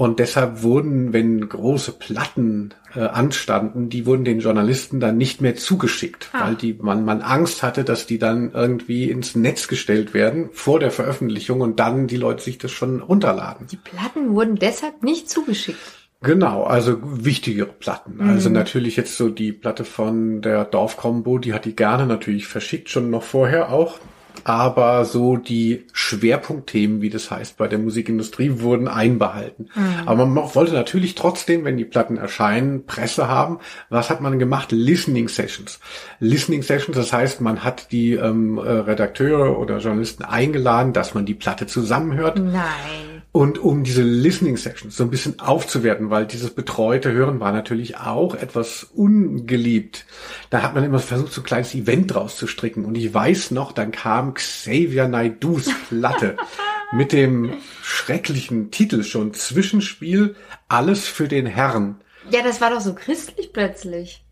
Und deshalb wurden, wenn große Platten äh, anstanden, die wurden den Journalisten dann nicht mehr zugeschickt, Ah. weil die man, man Angst hatte, dass die dann irgendwie ins Netz gestellt werden vor der Veröffentlichung und dann die Leute sich das schon runterladen. Die Platten wurden deshalb nicht zugeschickt. Genau, also wichtigere Platten. Also natürlich jetzt so die Platte von der Dorfkombo, die hat die gerne natürlich verschickt, schon noch vorher auch. Aber so die Schwerpunktthemen, wie das heißt bei der Musikindustrie, wurden einbehalten. Aber man wollte natürlich trotzdem, wenn die Platten erscheinen, Presse haben. Was hat man gemacht? Listening Sessions. Listening Sessions, das heißt, man hat die ähm, äh, Redakteure oder Journalisten eingeladen, dass man die Platte zusammenhört. Nein. Und um diese Listening Sessions so ein bisschen aufzuwerten, weil dieses betreute Hören war natürlich auch etwas ungeliebt. Da hat man immer versucht, so ein kleines Event draus zu stricken. Und ich weiß noch, dann kam Xavier Naidus Platte mit dem schrecklichen Titel schon Zwischenspiel Alles für den Herrn. Ja, das war doch so christlich plötzlich.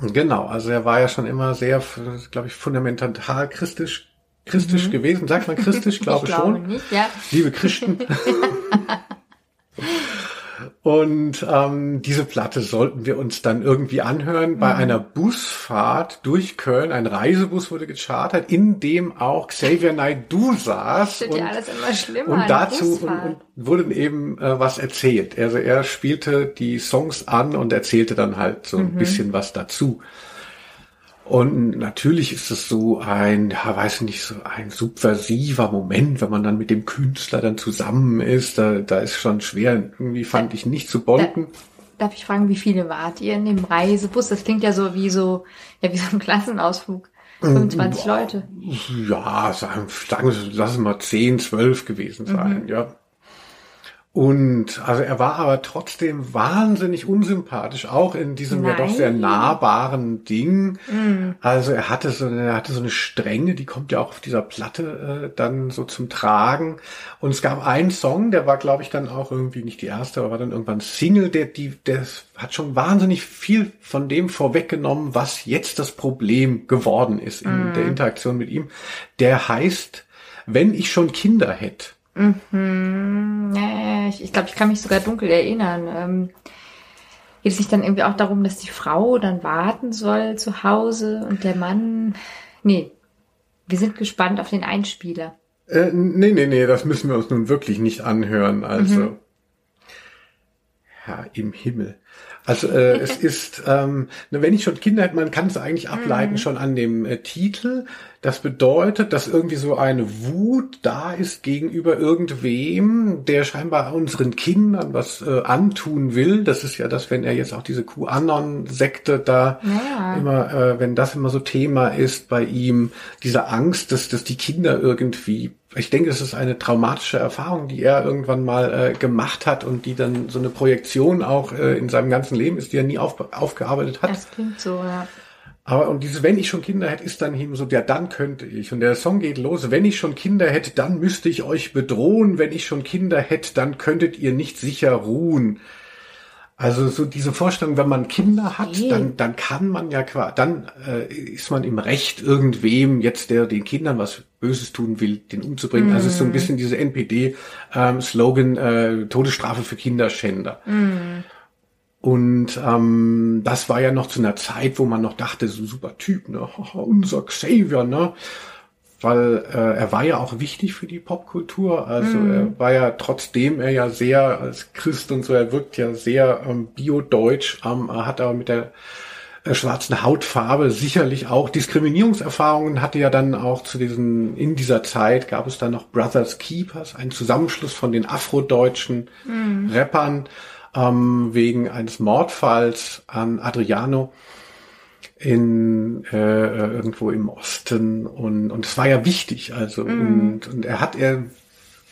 Genau, also er war ja schon immer sehr, glaube ich, fundamental christlich, christlich gewesen. Sagt man christlich, glaube Mhm. ich glaube schon. nicht, ja. liebe Christen. Und ähm, diese Platte sollten wir uns dann irgendwie anhören Mhm. bei einer Busfahrt durch Köln. Ein Reisebus wurde gechartert, in dem auch Xavier Naidoo saß. Das wird ja alles immer schlimmer. und dazu und, und wurde eben äh, was erzählt. Also er spielte die Songs an und erzählte dann halt so Mhm. ein bisschen was dazu. Und natürlich ist es so ein, ja, weiß nicht, so ein subversiver Moment, wenn man dann mit dem Künstler dann zusammen ist. Da, da ist schon schwer. Irgendwie fand ich nicht zu bonden. Darf ich fragen, wie viele wart ihr in dem Reisebus? Das klingt ja so wie so, ja, wie so ein Klassenausflug. Ähm, 25 Leute. Ja, sagen, sagen wir, lass es mal 10, 12 gewesen Mhm. sein, ja. Und also er war aber trotzdem wahnsinnig unsympathisch, auch in diesem ja doch sehr Nein. nahbaren Ding. Also er hatte so eine, er hatte so eine Strenge, die kommt ja auch auf dieser Platte äh, dann so zum Tragen. Und es gab einen Song, der war, glaube ich, dann auch irgendwie nicht die erste, aber war dann irgendwann Single, der, die, der hat schon wahnsinnig viel von dem vorweggenommen, was jetzt das Problem geworden ist in der Interaktion mit ihm. Der heißt, wenn ich schon Kinder hätte. Äh, ich ich glaube, ich kann mich sogar dunkel erinnern. Ähm, Geht es nicht dann irgendwie auch darum, dass die Frau dann warten soll zu Hause und der Mann. Nee. Wir sind gespannt auf den Einspieler. Äh, nee, nee, nee, das müssen wir uns nun wirklich nicht anhören. Also. Mhm. Ja, im Himmel. Also äh, es ist, ähm, wenn ich schon Kinder hätte, man kann es eigentlich ableiten mhm. schon an dem äh, Titel. Das bedeutet, dass irgendwie so eine Wut da ist gegenüber irgendwem, der scheinbar unseren Kindern was äh, antun will. Das ist ja das, wenn er jetzt auch diese QAnon-Sekte da ja. immer, äh, wenn das immer so Thema ist bei ihm, diese Angst, dass, dass die Kinder irgendwie ich denke, es ist eine traumatische Erfahrung, die er irgendwann mal äh, gemacht hat und die dann so eine Projektion auch äh, in seinem ganzen Leben ist, die er nie auf, aufgearbeitet hat. Das klingt so, ja. Aber und dieses, wenn ich schon Kinder hätte, ist dann eben so, ja, dann könnte ich. Und der Song geht los, wenn ich schon Kinder hätte, dann müsste ich euch bedrohen. Wenn ich schon Kinder hätte, dann könntet ihr nicht sicher ruhen. Also so diese Vorstellung, wenn man Kinder hat, okay. dann, dann kann man ja quasi, dann äh, ist man im Recht, irgendwem jetzt, der den Kindern was Böses tun will, den umzubringen. Mm. Also es ist so ein mhm. bisschen diese NPD-Slogan, ähm, äh, Todesstrafe für Kinderschänder. Mm. Und ähm, das war ja noch zu einer Zeit, wo man noch dachte, so super Typ, ne? unser Xavier, ne? weil äh, er war ja auch wichtig für die Popkultur. Also mm. er war ja, trotzdem er ja sehr als Christ und so, er wirkt ja sehr ähm, biodeutsch, ähm, hat aber mit der äh, schwarzen Hautfarbe sicherlich auch Diskriminierungserfahrungen, hatte ja dann auch zu diesen, in dieser Zeit gab es dann noch Brothers Keepers, ein Zusammenschluss von den afrodeutschen mm. Rappern ähm, wegen eines Mordfalls an Adriano in äh, irgendwo im Osten und und es war ja wichtig also mm. und und er hat er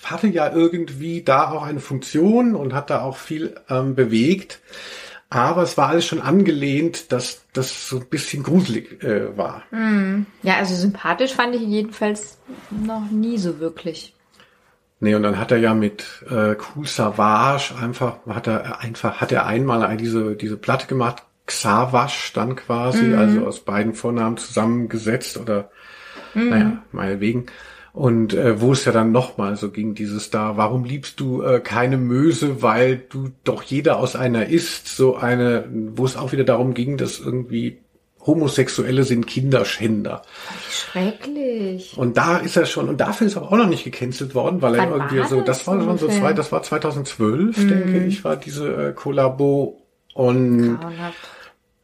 hatte ja irgendwie da auch eine Funktion und hat da auch viel ähm, bewegt aber es war alles schon angelehnt dass das so ein bisschen gruselig äh, war mm. ja also sympathisch fand ich jedenfalls noch nie so wirklich Nee, und dann hat er ja mit äh, Cool Savage einfach, hat er einfach, hat er einmal diese, diese Platte gemacht, Xavash dann quasi, mhm. also aus beiden Vornamen zusammengesetzt oder mhm. naja, meinetwegen. Und äh, wo es ja dann nochmal so ging, dieses da, warum liebst du äh, keine Möse, weil du doch jeder aus einer ist, so eine, wo es auch wieder darum ging, dass irgendwie Homosexuelle sind Kinderschänder. Schrecklich. Und da ist er schon, und dafür ist er auch noch nicht gecancelt worden, weil Wann er irgendwie so, das war schon so zwei, das war 2012, mhm. denke ich, war diese äh, Kollabo und Grauenhaft.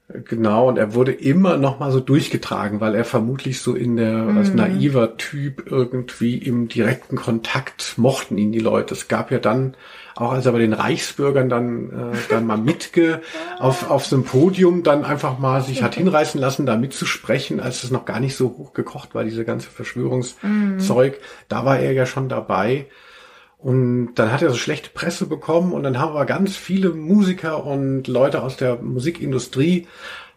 Genau, und er wurde immer noch mal so durchgetragen, weil er vermutlich so in der, mhm. als naiver Typ irgendwie im direkten Kontakt mochten ihn die Leute. Es gab ja dann, auch als er bei den Reichsbürgern dann, äh, dann mal mitge, auf, auf so einem Podium dann einfach mal sich hat hinreißen lassen, da mitzusprechen, als es noch gar nicht so hoch gekocht war, diese ganze Verschwörungszeug. Mhm. Da war er ja schon dabei. Und dann hat er so schlechte Presse bekommen und dann haben wir ganz viele Musiker und Leute aus der Musikindustrie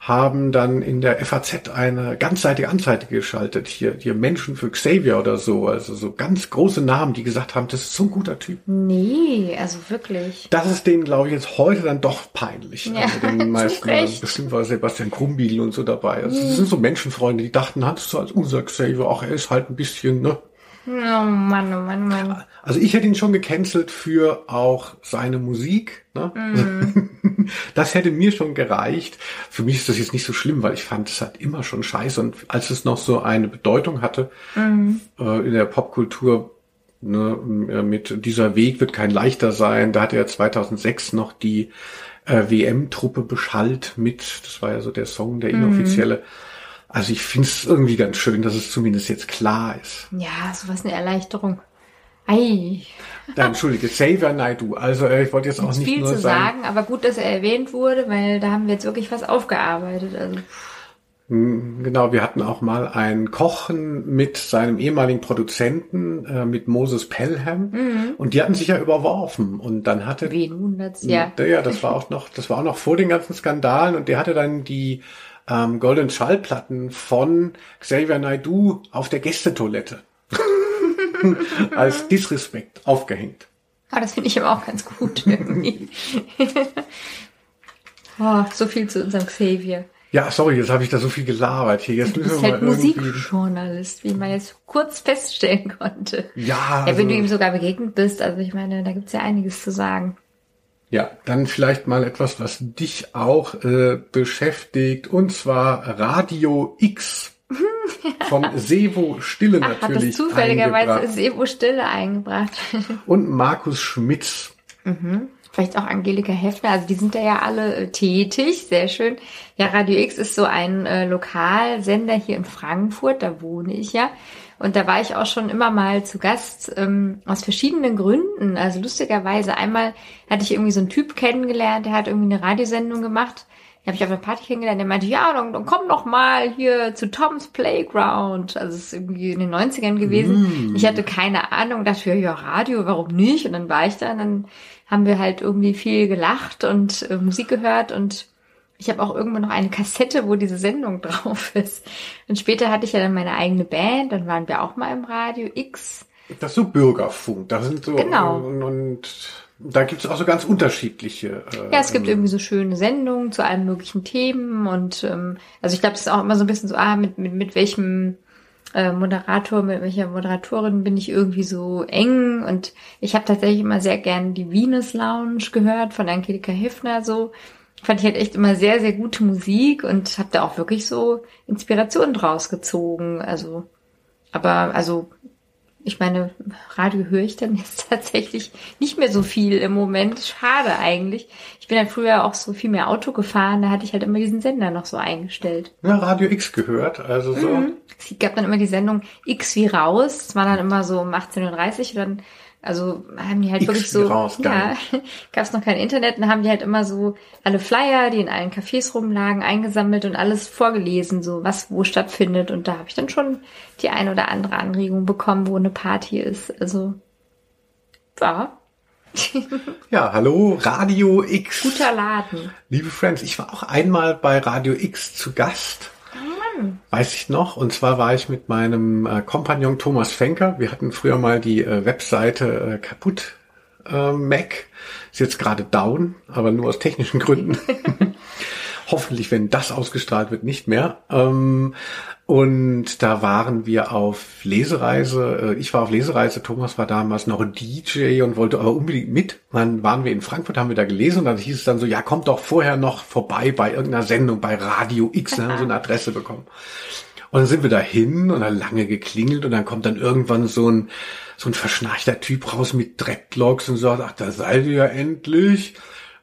haben dann in der FAZ eine ganzseitige Anzeige geschaltet. Hier, hier Menschen für Xavier oder so. Also so ganz große Namen, die gesagt haben, das ist so ein guter Typ. Nee, also wirklich. Das ist denen, glaube ich, jetzt heute dann doch peinlich. Ja, also den meisten, also bestimmt war Sebastian Krumbiegel und so dabei. Also das sind so Menschenfreunde, die dachten, hast du als unser Xavier, auch er ist halt ein bisschen, ne? Oh Mann, oh Mann, oh Mann. Also ich hätte ihn schon gecancelt für auch seine Musik. Ne? Mm. Das hätte mir schon gereicht. Für mich ist das jetzt nicht so schlimm, weil ich fand es halt immer schon scheiße. Und als es noch so eine Bedeutung hatte mm. äh, in der Popkultur, ne, äh, mit dieser Weg wird kein leichter sein, da hatte er 2006 noch die äh, WM-Truppe beschallt mit, das war ja so der Song, der mhm. inoffizielle. Mm also ich finde es irgendwie ganz schön, dass es zumindest jetzt klar ist. Ja, sowas eine Erleichterung. Ei. Da, entschuldige, Xavier Naidu. Also äh, ich wollte jetzt auch nicht viel nur zu sagen, aber gut, dass er erwähnt wurde, weil da haben wir jetzt wirklich was aufgearbeitet. Also. Hm, genau, wir hatten auch mal ein Kochen mit seinem ehemaligen Produzenten, äh, mit Moses Pelham, mhm. und die hatten sich ja überworfen. Und dann hatte. Wen wundert's, ja. Ja, das war auch noch, das war auch noch vor den ganzen Skandalen und der hatte dann die ähm, Golden Schallplatten von Xavier Naidoo auf der Gästetoilette als Disrespekt aufgehängt. Ah, das finde ich aber auch ganz gut irgendwie. oh, so viel zu unserem Xavier. Ja, sorry, jetzt habe ich da so viel gelabert hier. Jetzt du bist halt Musikjournalist, wie man jetzt kurz feststellen konnte. Ja. Ja, wenn du also ihm sogar begegnet bist, also ich meine, da gibt's ja einiges zu sagen. Ja, dann vielleicht mal etwas, was dich auch äh, beschäftigt, und zwar Radio X. Von Sevo Stille Ach, hat natürlich. es zufälligerweise. Sevo Stille eingebracht. Und Markus Schmitz. Vielleicht auch Angelika Heffner, also die sind da ja alle äh, tätig, sehr schön. Ja, Radio X ist so ein äh, Lokalsender hier in Frankfurt, da wohne ich ja. Und da war ich auch schon immer mal zu Gast, ähm, aus verschiedenen Gründen. Also lustigerweise, einmal hatte ich irgendwie so einen Typ kennengelernt, der hat irgendwie eine Radiosendung gemacht. Die habe ich auf einer Party kennengelernt, der meinte, ja, dann, dann komm doch mal hier zu Tom's Playground. Also es ist irgendwie in den 90ern gewesen. Ich hatte keine Ahnung, dachte, ja, ja, Radio, warum nicht? Und dann war ich da und dann haben wir halt irgendwie viel gelacht und äh, Musik gehört und ich habe auch irgendwann noch eine Kassette, wo diese Sendung drauf ist. Und später hatte ich ja dann meine eigene Band, dann waren wir auch mal im Radio X. Das ist so Bürgerfunk. Da sind so Genau. und, und da gibt es auch so ganz unterschiedliche. Äh, Ja, es gibt irgendwie so schöne Sendungen zu allen möglichen Themen und ähm, also ich glaube, es ist auch immer so ein bisschen so, ah, mit, mit, mit welchem äh, Moderator, mit welcher Moderatorin bin ich irgendwie so eng und ich habe tatsächlich immer sehr gern die Venus Lounge gehört von Angelika Hiffner so. Fand ich halt echt immer sehr, sehr gute Musik und habe da auch wirklich so Inspirationen draus gezogen. Also, aber also ich meine, Radio höre ich dann jetzt tatsächlich nicht mehr so viel im Moment. Schade eigentlich. Ich bin halt früher auch so viel mehr Auto gefahren, da hatte ich halt immer diesen Sender noch so eingestellt. ja, Radio X gehört. Also so. Mhm. Es gab dann immer die Sendung X wie raus. Das war dann immer so um 18.30 Uhr. Und dann, also haben die halt X wirklich so, raus, ja, gab es noch kein Internet, und dann haben die halt immer so alle Flyer, die in allen Cafés rumlagen, eingesammelt und alles vorgelesen, so was wo stattfindet. Und da habe ich dann schon die ein oder andere Anregung bekommen, wo eine Party ist. Also ja, Ja, hallo, Radio X. guter Laden. Liebe Friends, ich war auch einmal bei Radio X zu Gast. Weiß ich noch. Und zwar war ich mit meinem äh, Kompagnon Thomas Fenker. Wir hatten früher mal die äh, Webseite äh, kaputt äh, Mac. Ist jetzt gerade down, aber nur aus technischen Gründen. Hoffentlich, wenn das ausgestrahlt wird, nicht mehr. Ähm, und da waren wir auf Lesereise. Äh, Ich war auf Lesereise. Thomas war damals noch DJ und wollte aber unbedingt mit. Dann waren wir in Frankfurt, haben wir da gelesen und dann hieß es dann so, ja, kommt doch vorher noch vorbei bei irgendeiner Sendung bei Radio X. Dann haben so eine Adresse bekommen. Und dann sind wir da hin und dann lange geklingelt und dann kommt dann irgendwann so ein, so ein verschnarchter Typ raus mit Dreadlocks und sagt, ach, da seid ihr ja endlich.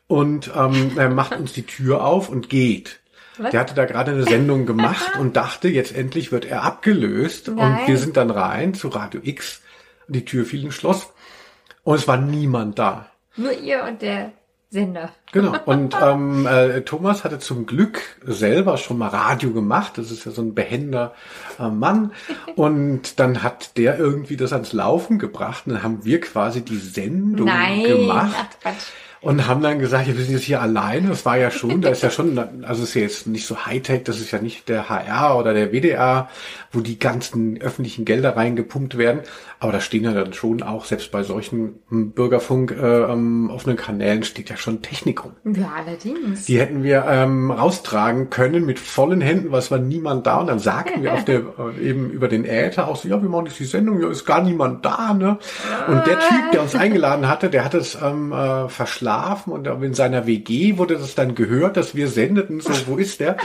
Und ähm, er macht uns die Tür auf und geht. Was? Der hatte da gerade eine Sendung gemacht und dachte, jetzt endlich wird er abgelöst. Und Nein. wir sind dann rein zu Radio X. Die Tür fiel ins Schloss. Und es war niemand da. Nur ihr und der Sender. Genau. Und ähm, äh, Thomas hatte zum Glück selber schon mal Radio gemacht. Das ist ja so ein behender äh, Mann. Und dann hat der irgendwie das ans Laufen gebracht. Und dann haben wir quasi die Sendung Nein, gemacht. ach Quatsch. Und haben dann gesagt, ja, wir sind jetzt hier alleine. Das war ja schon, da ist ja schon, also ist ja jetzt nicht so Hightech, das ist ja nicht der HR oder der WDR, wo die ganzen öffentlichen Gelder reingepumpt werden. Aber da stehen ja dann schon auch, selbst bei solchen hm, Bürgerfunk äh, ähm, offenen Kanälen steht ja schon Technik rum. Ja, allerdings. Die hätten wir ähm, raustragen können mit vollen Händen, weil es war niemand da. Und dann sagten wir auf der äh, eben über den Äther auch so, ja, wir machen jetzt die Sendung, ja, ist gar niemand da, ne? Und der Typ, der uns eingeladen hatte, der hat es ähm, äh, verschlafen und in seiner WG wurde das dann gehört, dass wir sendeten, so, wo ist der?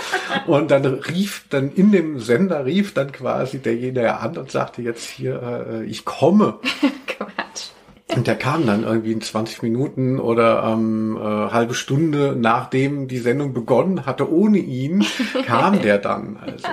Und dann rief dann in dem Sender rief dann quasi derjenige an und sagte jetzt hier, äh, ich komme. Quatsch. Und der kam dann irgendwie in 20 Minuten oder ähm, äh, halbe Stunde nachdem die Sendung begonnen hatte, ohne ihn, kam der dann. Also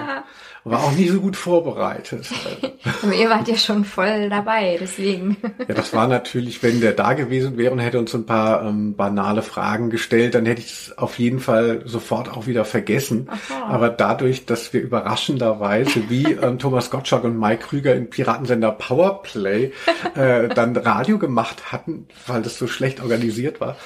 war auch nicht so gut vorbereitet. Aber ihr wart ja schon voll dabei, deswegen. Ja, das war natürlich, wenn der da gewesen wäre und hätte uns ein paar ähm, banale Fragen gestellt, dann hätte ich es auf jeden Fall sofort auch wieder vergessen. Aber dadurch, dass wir überraschenderweise wie ähm, Thomas Gottschalk und Mike Krüger im Piratensender Powerplay äh, dann Radio gemacht hatten, weil das so schlecht organisiert war.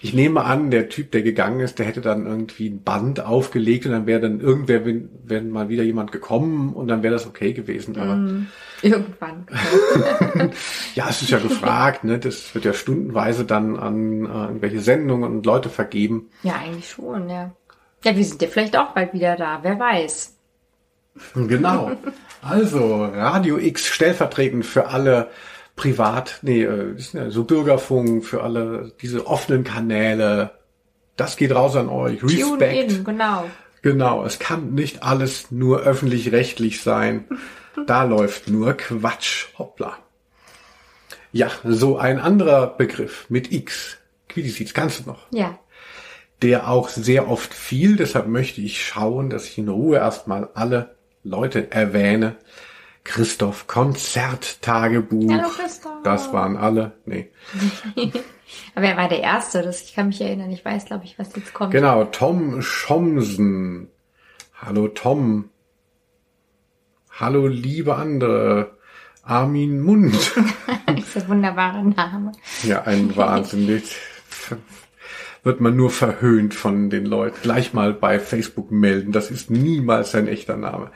Ich nehme an, der Typ, der gegangen ist, der hätte dann irgendwie ein Band aufgelegt und dann wäre dann irgendwer, wenn, wenn mal wieder jemand gekommen und dann wäre das okay gewesen. Aber Irgendwann. ja, es ist ja gefragt, ne? Das wird ja stundenweise dann an äh, irgendwelche Sendungen und Leute vergeben. Ja, eigentlich schon, ja. Ja, wir sind ja vielleicht auch bald wieder da, wer weiß. Genau. Also, Radio X stellvertretend für alle privat, nee, äh, so Bürgerfunk für alle, diese offenen Kanäle. Das geht raus an euch. Respekt. in, genau. Genau, es kann nicht alles nur öffentlich-rechtlich sein. Da läuft nur Quatsch. Hoppla. Ja, so ein anderer Begriff mit X. Quidisiz, kannst du noch? Ja. Der auch sehr oft fiel, deshalb möchte ich schauen, dass ich in Ruhe erstmal alle Leute erwähne. Christoph Konzerttagebuch. Hallo, Christoph. Das waren alle. Nee. Aber er war der Erste, das, ich kann mich erinnern. Ich weiß, glaube ich, was jetzt kommt. Genau, Tom Schomsen. Hallo Tom. Hallo liebe andere. Armin Mund. Das ist ein wunderbarer Name. Ja, ein wahnsinnig. Wird man nur verhöhnt von den Leuten. Gleich mal bei Facebook melden. Das ist niemals sein echter Name.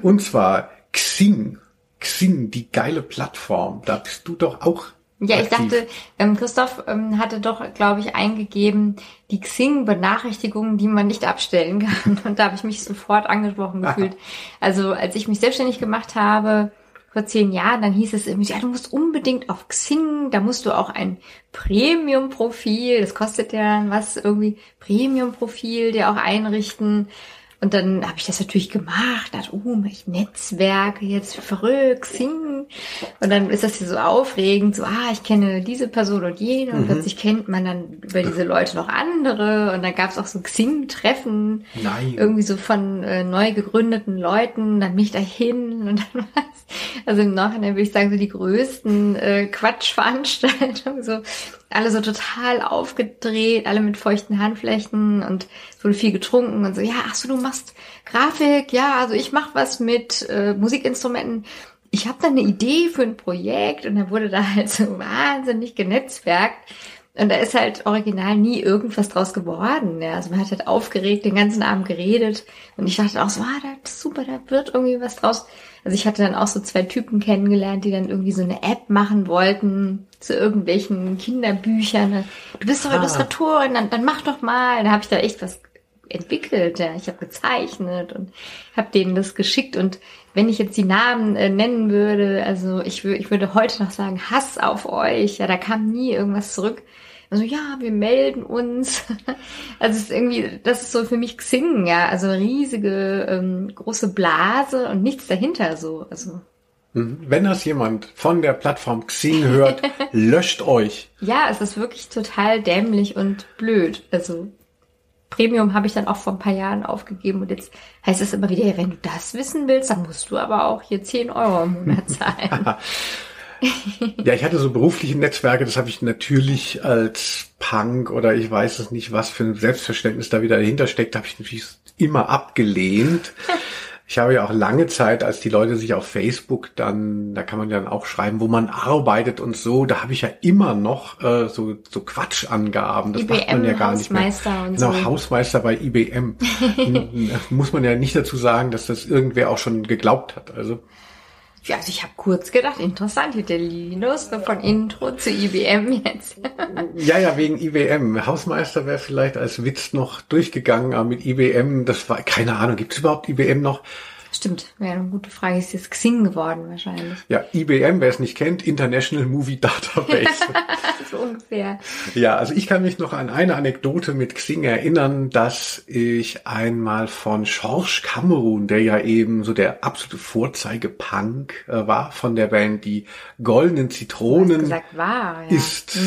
Und zwar Xing. Xing, die geile Plattform. Da bist du doch auch. Ja, ich aktiv. dachte, ähm, Christoph ähm, hatte doch, glaube ich, eingegeben, die Xing-Benachrichtigungen, die man nicht abstellen kann. Und da habe ich mich sofort angesprochen gefühlt. Also als ich mich selbstständig gemacht habe, vor zehn Jahren, dann hieß es irgendwie, ja, du musst unbedingt auf Xing, da musst du auch ein Premium-Profil, das kostet ja was, irgendwie Premium-Profil dir auch einrichten. Und dann habe ich das natürlich gemacht, dachte, oh, ich Netzwerke jetzt verrückt, Xing. Und dann ist das hier so aufregend, so, ah, ich kenne diese Person und jene. Und plötzlich kennt man dann über diese Leute noch andere. Und dann gab es auch so Xing-Treffen. Nein. Irgendwie so von äh, neu gegründeten Leuten. Dann bin ich dahin und dann war's. Also im Nachhinein würde ich sagen, so die größten äh, Quatschveranstaltungen, so alle so total aufgedreht, alle mit feuchten Handflächen und wurde viel getrunken und so, ja, ach so, du machst Grafik, ja, also ich mach was mit äh, Musikinstrumenten. Ich habe da eine Idee für ein Projekt und dann wurde da halt so wahnsinnig genetzwerkt. Und da ist halt original nie irgendwas draus geworden. Ja. Also man hat halt aufgeregt den ganzen Abend geredet und ich dachte auch so, ah, das ist super, da wird irgendwie was draus. Also ich hatte dann auch so zwei Typen kennengelernt, die dann irgendwie so eine App machen wollten zu irgendwelchen Kinderbüchern. Du bist doch Ah. Illustratorin, dann, dann mach doch mal. Da habe ich da echt was entwickelt. Ja. Ich habe gezeichnet und habe denen das geschickt. Und wenn ich jetzt die Namen äh, nennen würde, also ich, ich würde heute noch sagen, Hass auf euch. Ja, da kam nie irgendwas zurück. Also ja, wir melden uns. Also es ist irgendwie, das ist so für mich Xing, ja. Also riesige, ähm, große Blase und nichts dahinter so. Also Mhm. Wenn das jemand von der Plattform Xing hört, löscht euch. ja, es ist wirklich total dämlich und blöd. Also Premium habe ich dann auch vor ein paar Jahren aufgegeben und jetzt heißt es immer wieder, ja, wenn du das wissen willst, dann musst du aber auch hier 10 Euro im Monat zahlen. Ja, ich hatte so berufliche Netzwerke, das habe ich natürlich als Punk oder ich weiß es nicht, was für ein Selbstverständnis da wieder dahinter steckt, habe ich natürlich immer abgelehnt. Ich habe ja auch lange Zeit, als die Leute sich auf Facebook dann, da kann man ja dann auch schreiben, wo man arbeitet und so, da habe ich ja immer noch äh, so, so Quatschangaben. Das macht man ja gar nicht mehr. Hausmeister und Genau, so. Hausmeister bei IBM. Muss man ja nicht dazu sagen, dass das irgendwer auch schon geglaubt hat. Also also ich habe kurz gedacht, interessant hier der Linus, von Intro zu IBM jetzt. Ja, ja, wegen IBM. Hausmeister wäre vielleicht als Witz noch durchgegangen, aber mit IBM, das war, keine Ahnung, gibt es überhaupt IBM noch? Stimmt, wäre eine gute Frage. Ist jetzt Xing geworden wahrscheinlich. Ja, IBM, wer es nicht kennt, International Movie Database. so ungefähr. ja, also ich kann mich noch an eine Anekdote mit Xing erinnern, dass ich einmal von George Cameron, der ja eben so der absolute Vorzeige-Punk äh, war von der Band, die Goldenen Zitronen gesagt war, ja. ist.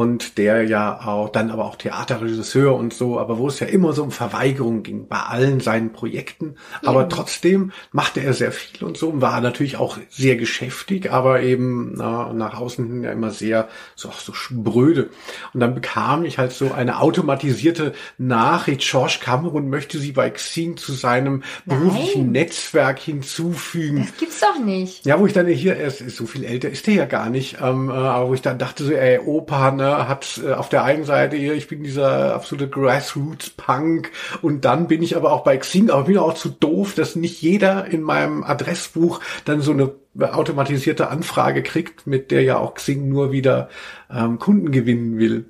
Und der ja auch, dann aber auch Theaterregisseur und so, aber wo es ja immer so um Verweigerung ging, bei allen seinen Projekten. Aber trotzdem machte er sehr viel und so und war natürlich auch sehr geschäftig, aber eben na, nach außen hin ja immer sehr so, auch so spröde. Und dann bekam ich halt so eine automatisierte Nachricht, George Cameron möchte sie bei Xing zu seinem beruflichen Netzwerk hinzufügen. Das gibt's doch nicht. Ja, wo ich dann hier, er ist, ist so viel älter, ist der ja gar nicht, ähm, äh, aber wo ich dann dachte so, ey, Opa, ne, hat äh, auf der einen Seite hier, ich bin dieser absolute Grassroots-Punk und dann bin ich aber auch bei Xing, aber bin auch zu doof, dass nicht jeder in meinem Adressbuch dann so eine automatisierte Anfrage kriegt, mit der ja auch Xing nur wieder ähm, Kunden gewinnen will.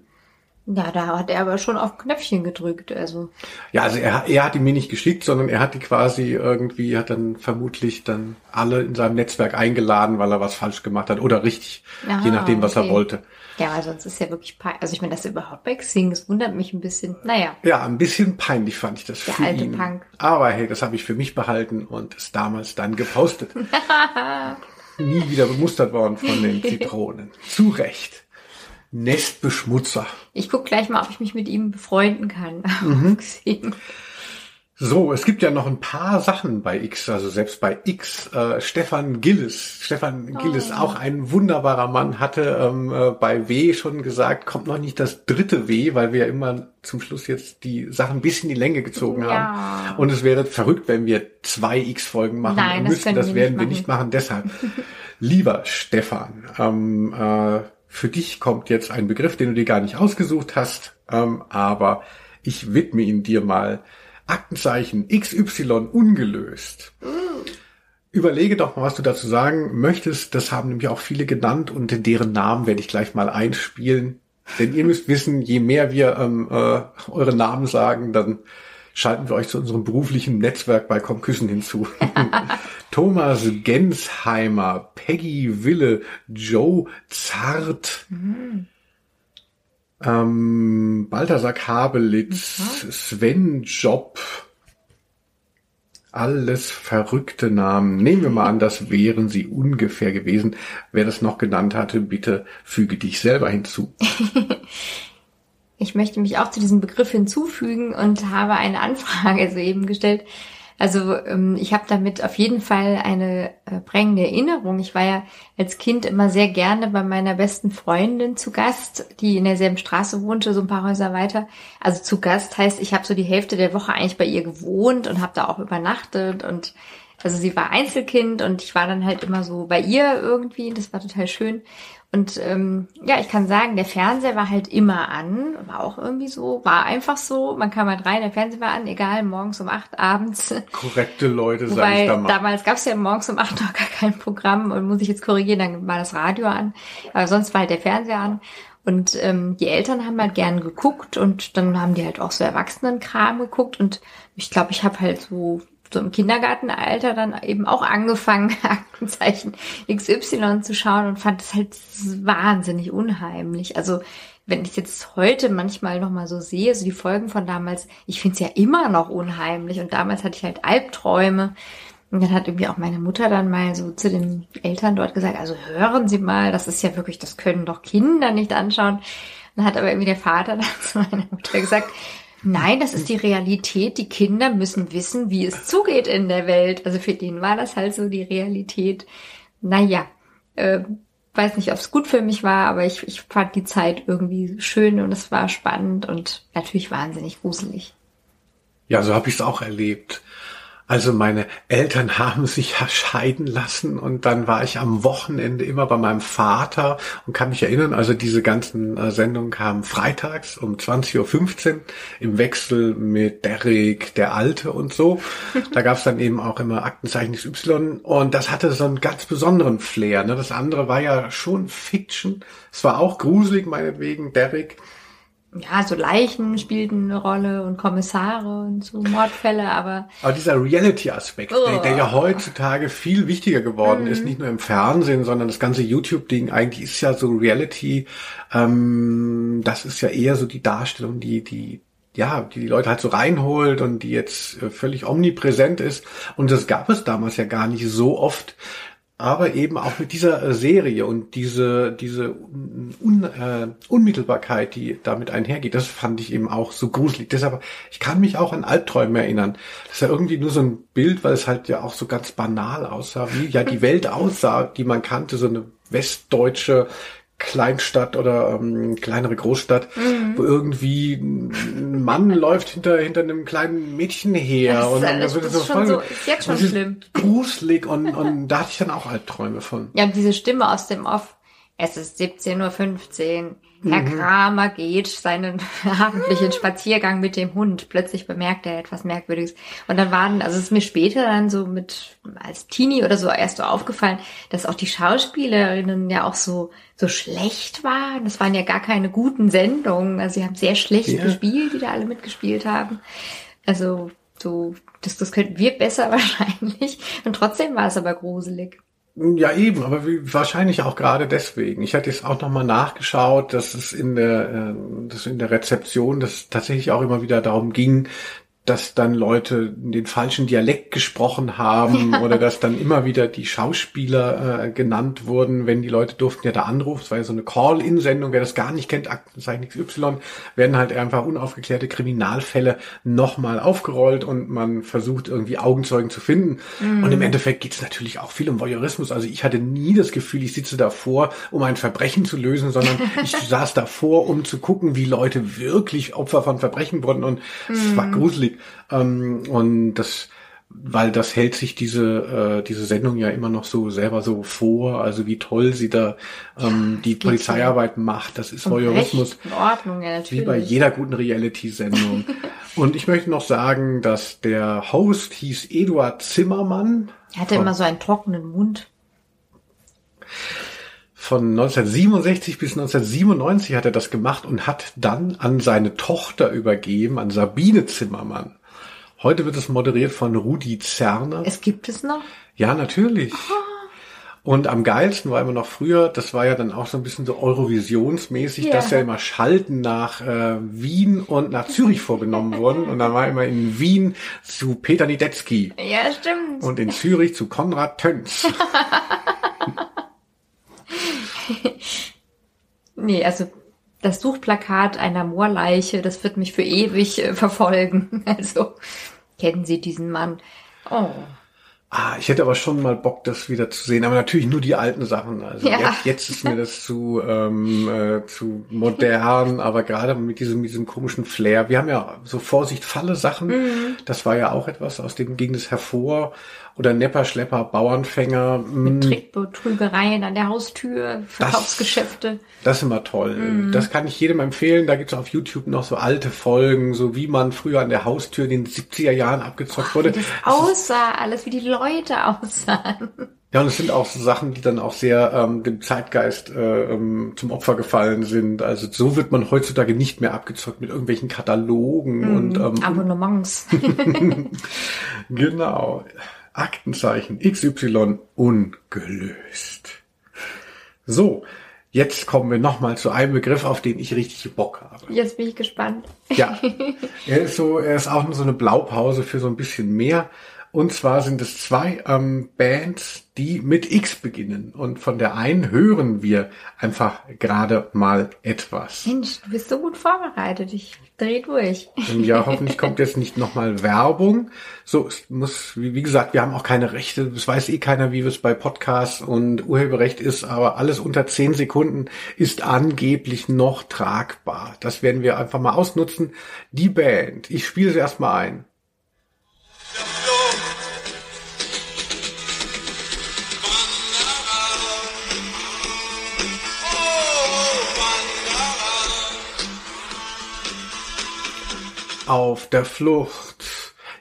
Ja, da hat er aber schon auf Knöpfchen gedrückt, also. Ja, also er, er hat die mir nicht geschickt, sondern er hat die quasi irgendwie, hat dann vermutlich dann alle in seinem Netzwerk eingeladen, weil er was falsch gemacht hat oder richtig, Aha, je nachdem, was okay. er wollte. Ja, weil sonst ist ja wirklich peinlich. Also ich meine, das überhaupt bei Xing, das wundert mich ein bisschen. Naja. Ja, ein bisschen peinlich fand ich das Der für alte ihn. Punk. Aber hey, das habe ich für mich behalten und ist damals dann gepostet. Nie wieder bemustert worden von den Zitronen. Zu Recht. Nestbeschmutzer. Ich guck gleich mal, ob ich mich mit ihm befreunden kann. Mhm. So, es gibt ja noch ein paar Sachen bei X, also selbst bei X. Äh, Stefan Gillis, Stefan Gillis, auch ein wunderbarer Mann, hatte ähm, äh, bei W schon gesagt, kommt noch nicht das dritte W, weil wir ja immer zum Schluss jetzt die Sachen ein bisschen in die Länge gezogen Ja. haben. Und es wäre verrückt, wenn wir zwei X-Folgen machen Nein, das müssten. können Das wir werden nicht wir nicht machen. Deshalb, lieber Stefan, ähm, äh, für dich kommt jetzt ein Begriff, den du dir gar nicht ausgesucht hast, ähm, aber ich widme ihn dir mal. Aktenzeichen XY ungelöst. Überlege doch mal, was du dazu sagen möchtest. Das haben nämlich auch viele genannt und deren Namen werde ich gleich mal einspielen. Denn ihr müsst wissen, je mehr wir ähm, äh, eure Namen sagen, dann schalten wir euch zu unserem beruflichen Netzwerk bei Comküssen hinzu. Thomas Gensheimer, Peggy Wille, Joe Zart, ähm, Balthasar Kabelitz, Sven Job, alles verrückte Namen. Nehmen wir mal an, das wären sie ungefähr gewesen. Wer das noch genannt hatte, bitte füge dich selber hinzu. Ich möchte mich auch zu diesem Begriff hinzufügen und habe eine Anfrage soeben gestellt. Also ähm, ich habe damit auf jeden Fall eine äh, prägende Erinnerung. Ich war ja als Kind immer sehr gerne bei meiner besten Freundin zu Gast, die in derselben Straße wohnte, so ein paar Häuser weiter. Also zu Gast heißt, ich habe so die Hälfte der Woche eigentlich bei ihr gewohnt und habe da auch übernachtet und also sie war Einzelkind und ich war dann halt immer so bei ihr irgendwie. Das war total schön. Und ähm, ja, ich kann sagen, der Fernseher war halt immer an, war auch irgendwie so, war einfach so. Man kam halt rein, der Fernseher war an, egal, morgens um acht abends. Korrekte Leute, sag ich da mal. damals gab es ja morgens um acht noch gar kein Programm und muss ich jetzt korrigieren, dann war das Radio an. Aber sonst war halt der Fernseher an. Und ähm, die Eltern haben halt gern geguckt und dann haben die halt auch so Erwachsenenkram geguckt. Und ich glaube, ich habe halt so, so im Kindergartenalter dann eben auch angefangen, Aktenzeichen XY zu schauen und fand das halt wahnsinnig unheimlich. Also wenn ich jetzt heute manchmal noch mal so sehe, so die Folgen von damals, ich finde es ja immer noch unheimlich. Und damals hatte ich halt Albträume. Und dann hat irgendwie auch meine Mutter dann mal so zu den Eltern dort gesagt, also hören Sie mal, das ist ja wirklich, das können doch Kinder nicht anschauen. Dann hat aber irgendwie der Vater dann zu meiner Mutter gesagt, nein, das ist die Realität. Die Kinder müssen wissen, wie es zugeht in der Welt. Also für den war das halt so die Realität. Naja, äh, weiß nicht, ob es gut für mich war, aber ich, ich fand die Zeit irgendwie schön und es war spannend und natürlich wahnsinnig gruselig. Ja, so habe ich es auch erlebt. Also meine Eltern haben sich ja scheiden lassen und dann war ich am Wochenende immer bei meinem Vater und kann mich erinnern, also diese ganzen äh, Sendungen kamen freitags um 20.15 Uhr im Wechsel mit Derrick, der Alte und so. Da gab es dann eben auch immer Aktenzeichen XY und das hatte so einen ganz besonderen Flair. Ne? Das andere war ja schon Fiction. Es war auch gruselig meinetwegen, Derrick. Ja, so Leichen spielten eine Rolle und Kommissare und so Mordfälle, aber Aber dieser Reality-Aspekt, der, der ja Oh. heutzutage viel wichtiger geworden ist, nicht nur im Fernsehen, sondern das ganze YouTube-Ding eigentlich ist ja so Reality, ähm, das ist ja eher so die Darstellung, die, die, ja, die die Leute halt so reinholt und die jetzt äh, völlig omnipräsent ist. Und das gab es damals ja gar nicht so oft. Aber eben auch mit dieser äh, Serie und diese, diese Un äh, Unmittelbarkeit, die damit einhergeht, das fand ich eben auch so gruselig. Deshalb, ich kann mich auch an Albträume erinnern. Das ist ja irgendwie nur so ein Bild, weil es halt ja auch so ganz banal aussah, wie ja die Welt aussah, die man kannte, so eine westdeutsche Kleinstadt oder ähm, kleinere Großstadt, wo irgendwie ein Mann läuft hinter hinter einem kleinen Mädchen her Das ist und dann alles- wird das so voll- so- ist jetzt schon das schlimm. gruselig und und da hatte ich dann auch Albträume von. ja, diese Stimme aus dem Off. Es ist 17.15 Uhr. Herr Mhm. Kramer geht seinen abendlichen Spaziergang mit dem Hund. Plötzlich bemerkt er etwas Merkwürdiges. Und dann waren, also es ist mir später dann so mit, als Teenie oder so erst so aufgefallen, dass auch die Schauspielerinnen ja auch so, so schlecht waren. Das waren ja gar keine guten Sendungen. Also sie haben sehr schlecht Ja. gespielt, die da alle mitgespielt haben. Also, so, das, das könnten wir besser wahrscheinlich. Und trotzdem war es aber gruselig. Ja, eben, aber wahrscheinlich auch gerade deswegen. Ich hatte jetzt auch nochmal nachgeschaut, dass es in der, äh, dass in der Rezeption, dass tatsächlich auch immer wieder darum ging, dass dann Leute den falschen Dialekt gesprochen haben oder dass dann immer wieder die Schauspieler äh, genannt wurden, wenn die Leute durften ja da anrufen. Es war ja so eine Call-In-Sendung. Wer das gar nicht kennt, Aktenzeichen XY, werden halt einfach unaufgeklärte Kriminalfälle nochmal aufgerollt und man versucht irgendwie Augenzeugen zu finden. Und im Endeffekt geht es natürlich auch viel um Voyeurismus. Also ich hatte nie das Gefühl, ich sitze davor, um ein Verbrechen zu lösen, sondern ich saß davor, um zu gucken, wie Leute wirklich Opfer von Verbrechen wurden und es war gruselig. Ähm, und das weil das hält sich diese äh, diese Sendung ja immer noch so selber so vor, also wie toll sie da ähm, die geht Polizeiarbeit macht. Das ist Voyeurismus. In Ordnung, ja, natürlich. Wie bei jeder guten Reality-Sendung. Und ich möchte noch sagen, dass der Host hieß Eduard Zimmermann. Er hatte immer so einen trockenen Mund. Von 1967 bis 1997 hat er das gemacht und hat dann an seine Tochter übergeben, an Sabine Zimmermann. Heute wird es moderiert von Rudi Zerner. Es gibt es noch? Ja, natürlich. Und am geilsten war immer noch früher, das war ja dann auch so ein bisschen so Eurovisionsmäßig, Ja. dass ja immer Schalten nach äh, Wien und nach Zürich vorgenommen wurden. Und dann war immer in Wien zu Peter Niedetzky Ja, stimmt. und in Zürich zu Konrad Töns. Nee, also das Suchplakat einer Moorleiche, das wird mich für ewig äh, verfolgen. Also, kennen Sie diesen Mann? Oh, Ah, ich hätte aber schon mal Bock, das wieder zu sehen. Aber natürlich nur die alten Sachen. Also Ja. jetzt, jetzt ist mir das zu, ähm, äh, zu modern, aber gerade mit diesem, mit diesem komischen Flair. Wir haben ja so Vorsicht, Falle Sachen. Mhm. Das war ja auch etwas, aus dem ging es hervor. Oder Nepper, Schlepper, Bauernfänger. mit mm, Trickbetrügereien an der Haustür, Verkaufsgeschäfte. Das ist immer toll. Mhm. Das kann ich jedem empfehlen. Da gibt's auf YouTube noch so alte Folgen, so wie man früher an der Haustür in den 70er Jahren abgezockt wurde. Wie das aussah, alles, wie die Leute aussahen. Ja, und es sind auch so Sachen, die dann auch sehr ähm, dem Zeitgeist äh, ähm, zum Opfer gefallen sind. Also so wird man heutzutage nicht mehr abgezockt mit irgendwelchen Katalogen und ähm, Abonnements. genau. Aktenzeichen XY ungelöst. So, jetzt kommen wir nochmal zu einem Begriff, auf den ich richtig Bock habe. Jetzt bin ich gespannt. Ja, er ist so, er ist auch nur so eine Blaupause für so ein bisschen mehr. Und zwar sind es zwei ähm, Bands, die mit X beginnen. Und von der einen hören wir einfach gerade mal etwas. Mensch, du bist so gut vorbereitet. Ich dreh durch. Und ja, hoffentlich kommt jetzt nicht nochmal Werbung. So, es muss, wie, wie gesagt, wir haben auch keine Rechte. Das weiß eh keiner, wie es bei Podcasts und Urheberrecht ist, aber alles unter zehn Sekunden ist angeblich noch tragbar. Das werden wir einfach mal ausnutzen. Die Band, ich spiele sie erstmal ein. Auf der Flucht.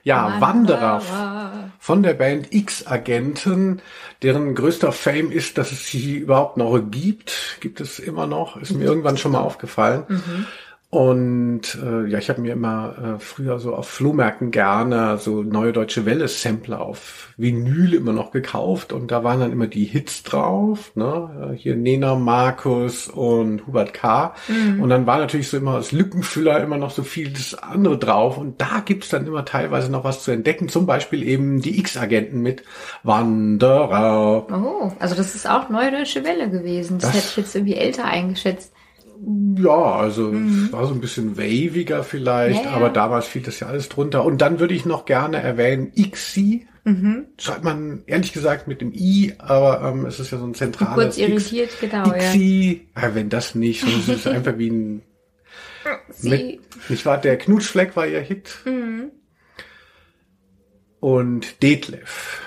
Ja, Wanderer von der Band X-Agenten, deren größter Fame ist, dass es sie überhaupt noch gibt. Gibt es immer noch, ist mir irgendwann schon mal aufgefallen. Und äh, ja, ich habe mir immer äh, früher so auf Flohmärkten gerne so neue deutsche Welle-Sampler auf Vinyl immer noch gekauft und da waren dann immer die Hits drauf, ne? Äh, Hier Nena Markus und Hubert K. Und dann war natürlich so immer als Lückenfüller immer noch so vieles andere drauf und da gibt's dann immer teilweise noch was zu entdecken, zum Beispiel eben die X-Agenten mit Wanderer. Oh, also das ist auch Neue Deutsche Welle gewesen. Das, Das- hätte ich jetzt irgendwie älter eingeschätzt. Ja, also es war so ein bisschen waviger vielleicht, Ja, ja. aber damals fiel das ja alles drunter. Und dann würde ich noch gerne erwähnen, ICSI. Schreibt man ehrlich gesagt mit dem I, aber ähm, es ist ja so ein zentrales Kurz irritiert, genau, ja. ICSI, ja, wenn das nicht, sondern es ist einfach wie ein mit, nicht wahr, der Knutschfleck war ihr Hit. Mhm. Und Detlef.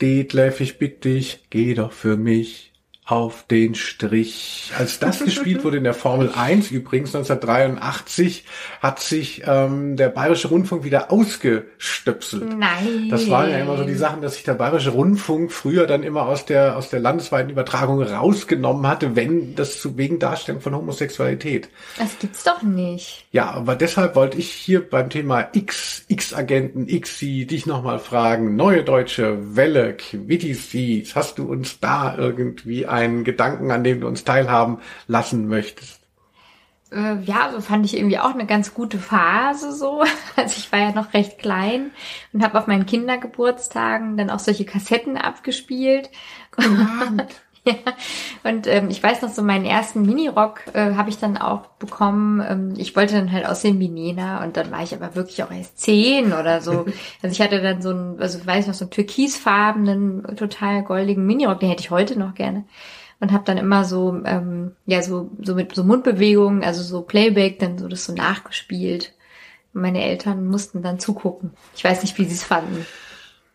Detlef, ich bitte dich, geh doch für mich auf den Strich. Als das gespielt wurde in der Formel 1 übrigens 1983, hat sich ähm, der Bayerische Rundfunk wieder ausgestöpselt. Nein. Das waren ja immer so die Sachen, dass sich der Bayerische Rundfunk früher dann immer aus der aus der landesweiten Übertragung rausgenommen hatte, wenn das zu wegen Darstellung von Homosexualität. Das gibt's doch nicht. Ja, aber deshalb wollte ich hier beim Thema X, X-Agenten, XI dich nochmal fragen. Neue Deutsche Welle, Quittis, hast du uns da irgendwie einen Gedanken, an dem du uns teilhaben lassen möchtest? Äh, ja, so fand ich irgendwie auch eine ganz gute Phase so. Also ich war ja noch recht klein und habe auf meinen Kindergeburtstagen dann auch solche Kassetten abgespielt. Ja, und ähm, ich weiß noch, so meinen ersten Minirock äh, habe ich dann auch bekommen. Ähm, ich wollte dann halt aussehen wie Nena und dann war ich aber wirklich auch erst zehn oder so. Also ich hatte dann so einen, also weiß noch, so einen türkisfarbenen, total goldigen Minirock, den hätte ich heute noch gerne. Und habe dann immer so, ähm, ja, so, so mit so Mundbewegungen, also so Playback, dann so das so nachgespielt. Meine Eltern mussten dann zugucken. Ich weiß nicht, wie sie es fanden.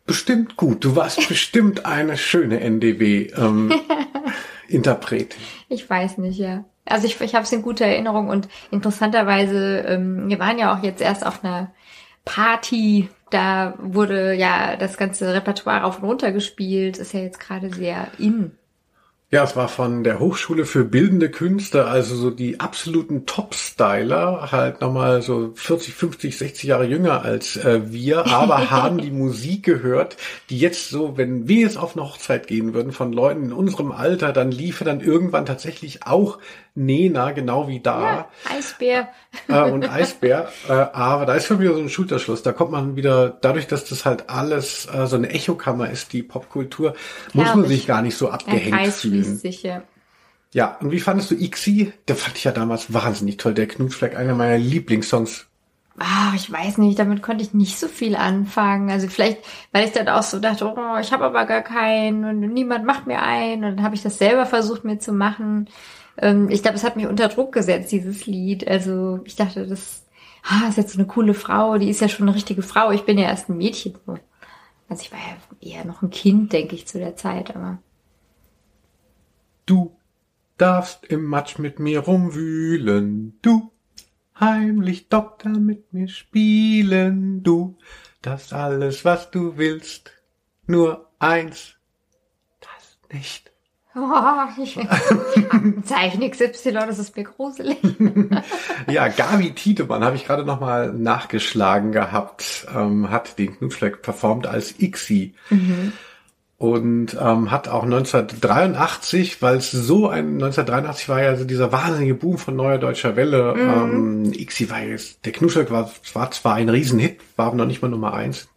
Bestimmt gut. Du warst bestimmt eine schöne NDW-Interpretin. Ähm, ich weiß nicht, ja. Also ich, ich habe es in guter Erinnerung und interessanterweise, ähm, wir waren ja auch jetzt erst auf einer Party, da wurde ja das ganze Repertoire rauf und runter gespielt, ist ja jetzt gerade sehr in. Ja, es war von der Hochschule für Bildende Künste, also so die absoluten Top-Styler, halt nochmal so 40, 50, 60 Jahre jünger als äh, wir, aber haben die Musik gehört, die jetzt so, wenn wir jetzt auf eine Hochzeit gehen würden von Leuten in unserem Alter, dann liefe dann irgendwann tatsächlich auch Nena, genau wie da. Ja, Eisbär. Äh, und Eisbär. Äh, aber da ist schon wieder so ein Schulterschluss. Da kommt man wieder, dadurch, dass das halt alles äh, so eine Echokammer ist, die Popkultur, muss man sich gar nicht so abgehängt fühlen. Sich, ja. ja, und wie fandest du Ixi? Der fand ich ja damals wahnsinnig toll. Der Knutschfleck, einer meiner Lieblingssongs. Ah, ich weiß nicht, damit konnte ich nicht so viel anfangen. Also vielleicht, weil ich dann auch so dachte, oh, ich habe aber gar keinen und niemand macht mir einen. Und dann habe ich das selber versucht mir zu machen. Ähm, ich glaube, es hat mich unter Druck gesetzt, dieses Lied. Also ich dachte, das ah, ist jetzt so eine coole Frau, die ist ja schon eine richtige Frau. Ich bin ja erst ein Mädchen. Also ich war ja eher noch ein Kind, denke ich, zu der Zeit, aber. Du darfst im Matsch mit mir rumwühlen, du heimlich Doktor mit mir spielen, du das alles, was du willst, nur eins, das nicht. Oh, ich, Zeichen XY, das ist mir gruselig. ja, Gabi Tiedemann habe ich gerade nochmal nachgeschlagen gehabt, ähm, hat den Knutschfleck performt als Ixi. Mhm. Und ähm, hat auch 1983, weil es so ein 1983 war ja so dieser wahnsinnige Boom von Neuer Deutscher Welle. Mhm. Ähm, Ixi war jetzt, der Knutschfleck war, war zwar ein Riesenhit, war aber noch nicht mal Nummer eins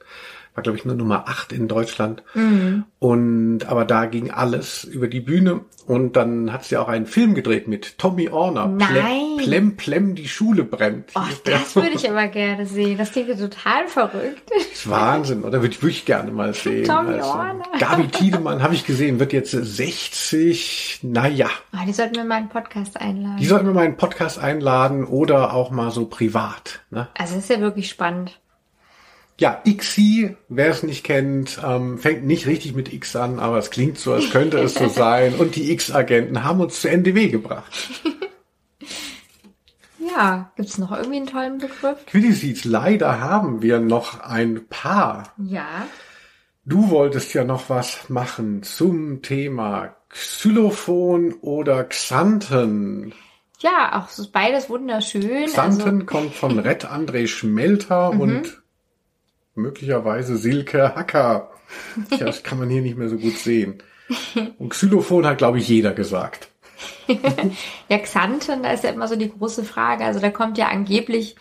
war glaube ich nur Nummer 8 in Deutschland. Mhm. Und aber da ging alles über die Bühne und dann hat sie auch einen Film gedreht mit Tommy Orner. Nein. Plem, Plem, die Schule brennt. Oh, das würde ich aber gerne sehen. Das klingt total verrückt. Das ist Wahnsinn, oder? Würde ich wirklich gerne mal sehen. Tommy also, Orner. Gabi Tiedemann habe ich gesehen, wird jetzt 60. Naja. Oh, die sollten wir mal einen Podcast einladen. Die sollten wir mal einen Podcast einladen oder auch mal so privat. Ne? Also das ist ja wirklich spannend. Ja, XI, wer es nicht kennt, ähm, fängt nicht richtig mit X an, aber es klingt so, als könnte es so sein. Und die X-Agenten haben uns zu NDW gebracht. Ja, gibt's noch irgendwie einen tollen Begriff? Quiddiseeds, leider haben wir noch ein paar. Ja. Du wolltest ja noch was machen zum Thema Xylophon oder Xanten. Ja, auch beides wunderschön. Xanten also, kommt von Red André Schmelter mhm. und möglicherweise Silke Hacker. Ja, das kann man hier nicht mehr so gut sehen. Und Xylophon hat, glaube ich, jeder gesagt. ja, Xanten, da ist ja immer so die große Frage. Also da kommt ja angeblich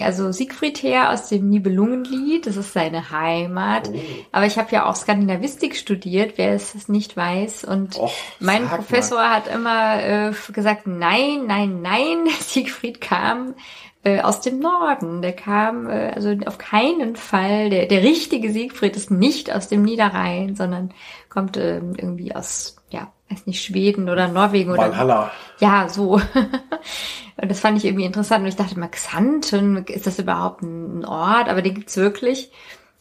also Siegfried her aus dem Nibelungenlied, das ist seine Heimat. Oh. Aber ich habe ja auch Skandinavistik studiert, wer es nicht weiß. Und Och, mein Professor mal. hat immer äh, gesagt, nein, nein, nein, Siegfried kam äh, aus dem Norden. Der kam äh, also auf keinen Fall, der, der richtige Siegfried ist nicht aus dem Niederrhein, sondern kommt äh, irgendwie aus, ja, weiß nicht, Schweden oder Norwegen oder. Valhalla. Ja, so. und das fand ich irgendwie interessant. Und ich dachte mal, Xanten, ist das überhaupt ein Ort? Aber den gibt's wirklich.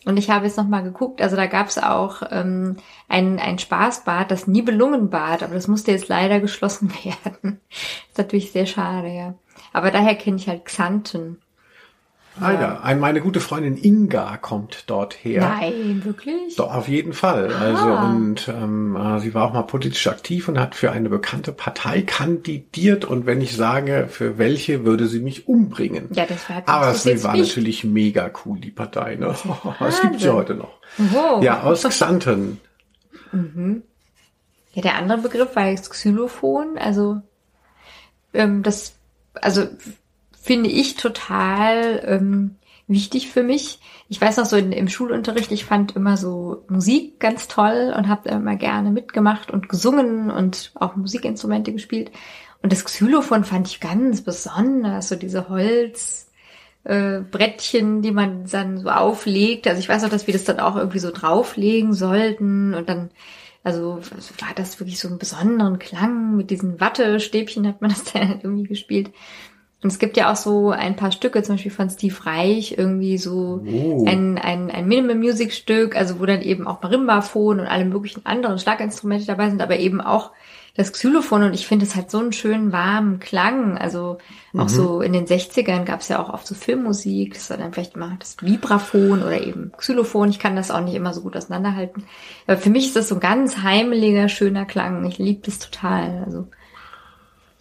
Und ich habe jetzt nochmal geguckt, also da gab es auch ähm, ein, ein Spaßbad, das Nibelungenbad, aber das musste jetzt leider geschlossen werden. ist natürlich sehr schade, ja. Aber daher kenne ich halt Xanten. Ah ja, ein, meine gute Freundin Inga kommt dort her. Nein, wirklich? Doch, auf jeden Fall. Ah. Also und ähm, äh, sie war auch mal politisch aktiv und hat für eine bekannte Partei kandidiert. Und wenn ich sage, für welche, würde sie mich umbringen. Ja, das war Aber das sie jetzt war nicht. natürlich mega cool, die Partei. Ne? Das gibt sie heute noch. Wow. Ja, aus Xanten. Ja, der andere Begriff war jetzt Xylophon. Also ähm, das, also finde ich total ähm, wichtig für mich. Ich weiß noch so in, im Schulunterricht, ich fand immer so Musik ganz toll und habe immer gerne mitgemacht und gesungen und auch Musikinstrumente gespielt. Und das Xylophon fand ich ganz besonders, so diese Holz äh, Brettchen, die man dann so auflegt. Also ich weiß auch, dass wir das dann auch irgendwie so drauflegen sollten und dann, also war das wirklich so einen besonderen Klang mit diesen Wattestäbchen hat man das dann irgendwie gespielt. Und es gibt ja auch so ein paar Stücke, zum Beispiel von Steve Reich, irgendwie so Oh. ein, ein, ein Minimal Music Stück, also wo dann eben auch Marimbaphon und alle möglichen anderen Schlaginstrumente dabei sind, aber eben auch das Xylophon und ich finde es hat so einen schönen warmen Klang. Also auch so in den 60ern gab es ja auch oft so Filmmusik, das war dann vielleicht immer das Vibraphon oder eben Xylophon. Ich kann das auch nicht immer so gut auseinanderhalten. Aber für mich ist das so ein ganz heimeliger, schöner Klang. Ich liebe das total. Also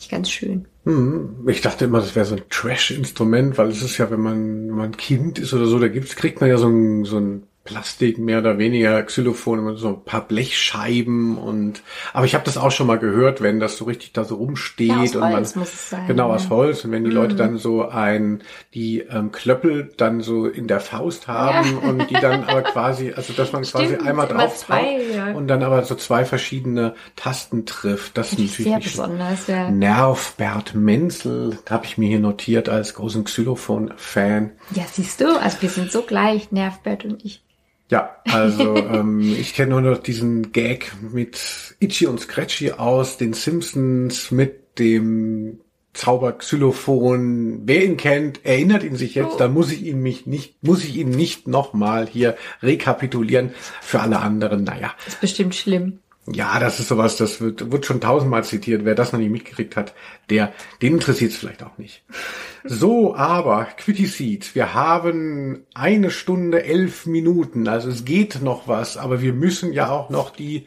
ich ganz schön. Hm, Ich dachte immer, das wäre so ein Trash-Instrument, weil es ist ja, wenn man, wenn man Kind ist oder so, da gibt's, kriegt man ja so ein, so ein Plastik, mehr oder weniger Xylophon, so ein paar Blechscheiben und, aber ich habe das auch schon mal gehört, wenn das so richtig da so rumsteht Ja, und man, sein, genau, ja. Mhm. aus Holz und wenn die Leute dann so ein, die ähm, Klöppel dann so in der Faust haben und die dann aber quasi, also dass man quasi Stimmt, einmal immer drauf zwei, ja. und dann aber so zwei verschiedene Tasten trifft, das ist natürlich sehr nicht besonders, ja. Nerv Bert Menzel, habe ich mir hier notiert als großen Xylophon-Fan. Ja, siehst du, also wir sind so gleich, Nervbert und ich. Ja, also ähm, ich kenne nur noch diesen Gag mit Itchy und Scratchy aus den Simpsons mit dem Zauberxylophon. Wer ihn kennt, erinnert ihn sich jetzt, dann muss ich ihn mich nicht, muss ich ihn nicht nochmal hier rekapitulieren. Für alle anderen, naja. Ist bestimmt schlimm. Ja, das ist sowas, das wird, wird schon tausendmal zitiert. Wer das noch nicht mitgekriegt hat, der, den interessiert es vielleicht auch nicht. So, aber Quitty Seed, wir haben eine Stunde elf Minuten, also es geht noch was, aber wir müssen ja auch noch die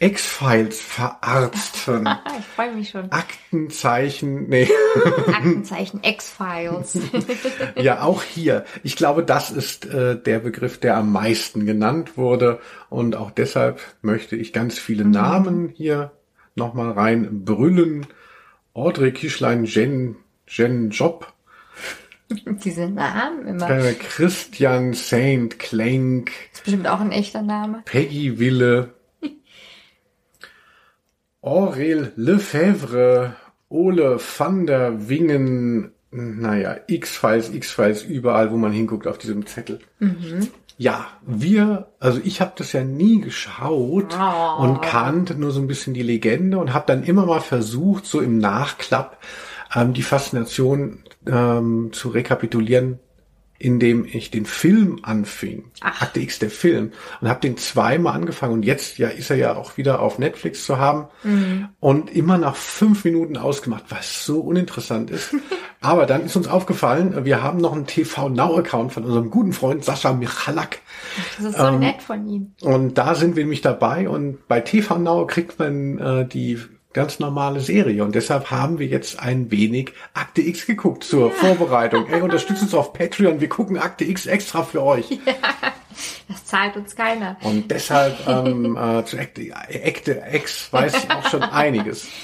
X-Files verarzten. Ich freue mich schon. Aktenzeichen, nee, Aktenzeichen X-Files. ja auch hier. Ich glaube, das ist äh, der Begriff, der am meisten genannt wurde und auch deshalb möchte ich ganz viele Namen hier nochmal rein brüllen. Audrey Kischlein, Jen, Jen Job, Diese Namen immer. äh, Christian Saint Klenk, ist bestimmt auch ein echter Name. Peggy Wille, Aurel Lefebvre, Ole van der Wingen, naja, X-Files, X-Files, überall, wo man hinguckt auf diesem Zettel. Ja, wir, also ich habe das ja nie geschaut Oh. und kannte nur so ein bisschen die Legende und habe dann immer mal versucht, so im Nachklapp ähm, die Faszination ähm, zu rekapitulieren, indem ich den Film anfing. Ach. Akte X, der Film. Und habe den zweimal angefangen. Und jetzt ja ist er ja auch wieder auf Netflix zu haben. Und immer nach fünf Minuten ausgemacht, was so uninteressant ist. Aber dann ist uns aufgefallen, wir haben noch einen TV Now-Account von unserem guten Freund Sascha Michalak. Das ist so Ähm, nett von ihm. Und da sind wir nämlich dabei. Und bei TV Now kriegt man äh, die ganz normale Serie. Und deshalb haben wir jetzt ein wenig Akte X geguckt zur Vorbereitung. Ey, unterstützt uns auf Patreon. Wir gucken Akte X extra für euch. Das zahlt uns keiner. Und deshalb ähm, äh, zu Akte, Akte X weiß ich auch schon einiges.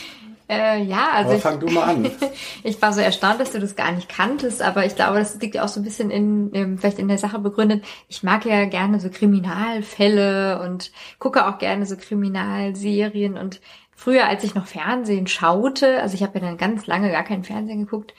Äh, ja, also Aber ich, fang du mal an. ich war so erstaunt, dass du das gar nicht kanntest, aber ich glaube, das liegt ja auch so ein bisschen in, ähm, vielleicht in der Sache begründet. Ich mag ja gerne so Kriminalfälle und gucke auch gerne so Kriminalserien und früher, als ich noch Fernsehen schaute, also ich habe ja dann ganz lange gar keinen Fernsehen geguckt,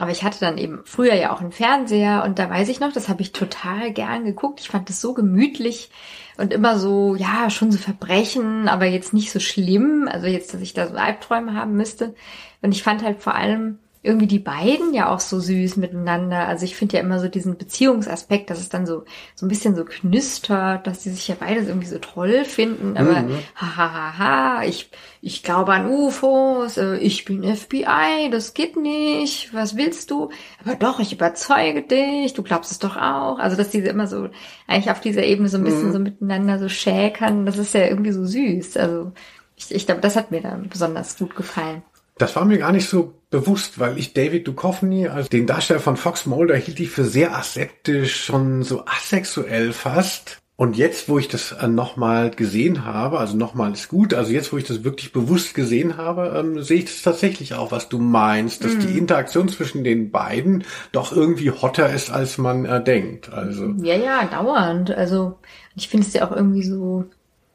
aber ich hatte dann eben früher ja auch einen Fernseher und da weiß ich noch, das habe ich total gern geguckt. Ich fand das so gemütlich und immer so, ja, schon so Verbrechen, aber jetzt nicht so schlimm. Also jetzt, dass ich da so Albträume haben müsste. Und ich fand halt vor allem irgendwie die beiden ja auch so süß miteinander. Also ich finde ja immer so diesen Beziehungsaspekt, dass es dann so, so ein bisschen so knüstert, dass die sich ja beide irgendwie so toll finden. Aber Mhm. ha, ha, ha, ha, ich, ich glaube an UFOs, äh, ich bin FBI, das geht nicht, was willst du? Aber doch, ich überzeuge dich, du glaubst es doch auch. Also dass diese immer so, eigentlich auf dieser Ebene so ein bisschen so miteinander so schäkern, das ist ja irgendwie so süß. Also ich, ich glaube, das hat mir dann besonders gut gefallen. Das war mir gar nicht so bewusst, weil ich David Duchovny, also den Darsteller von Fox Mulder, hielt ich für sehr aseptisch, schon so asexuell fast. Und jetzt, wo ich das äh, nochmal gesehen habe, also nochmal ist gut, also jetzt, wo ich das wirklich bewusst gesehen habe, ähm, sehe ich das tatsächlich auch, was du meinst, dass die Interaktion zwischen den beiden doch irgendwie hotter ist, als man äh, denkt. Also Ja, ja, dauernd. Also ich finde es ja auch irgendwie so,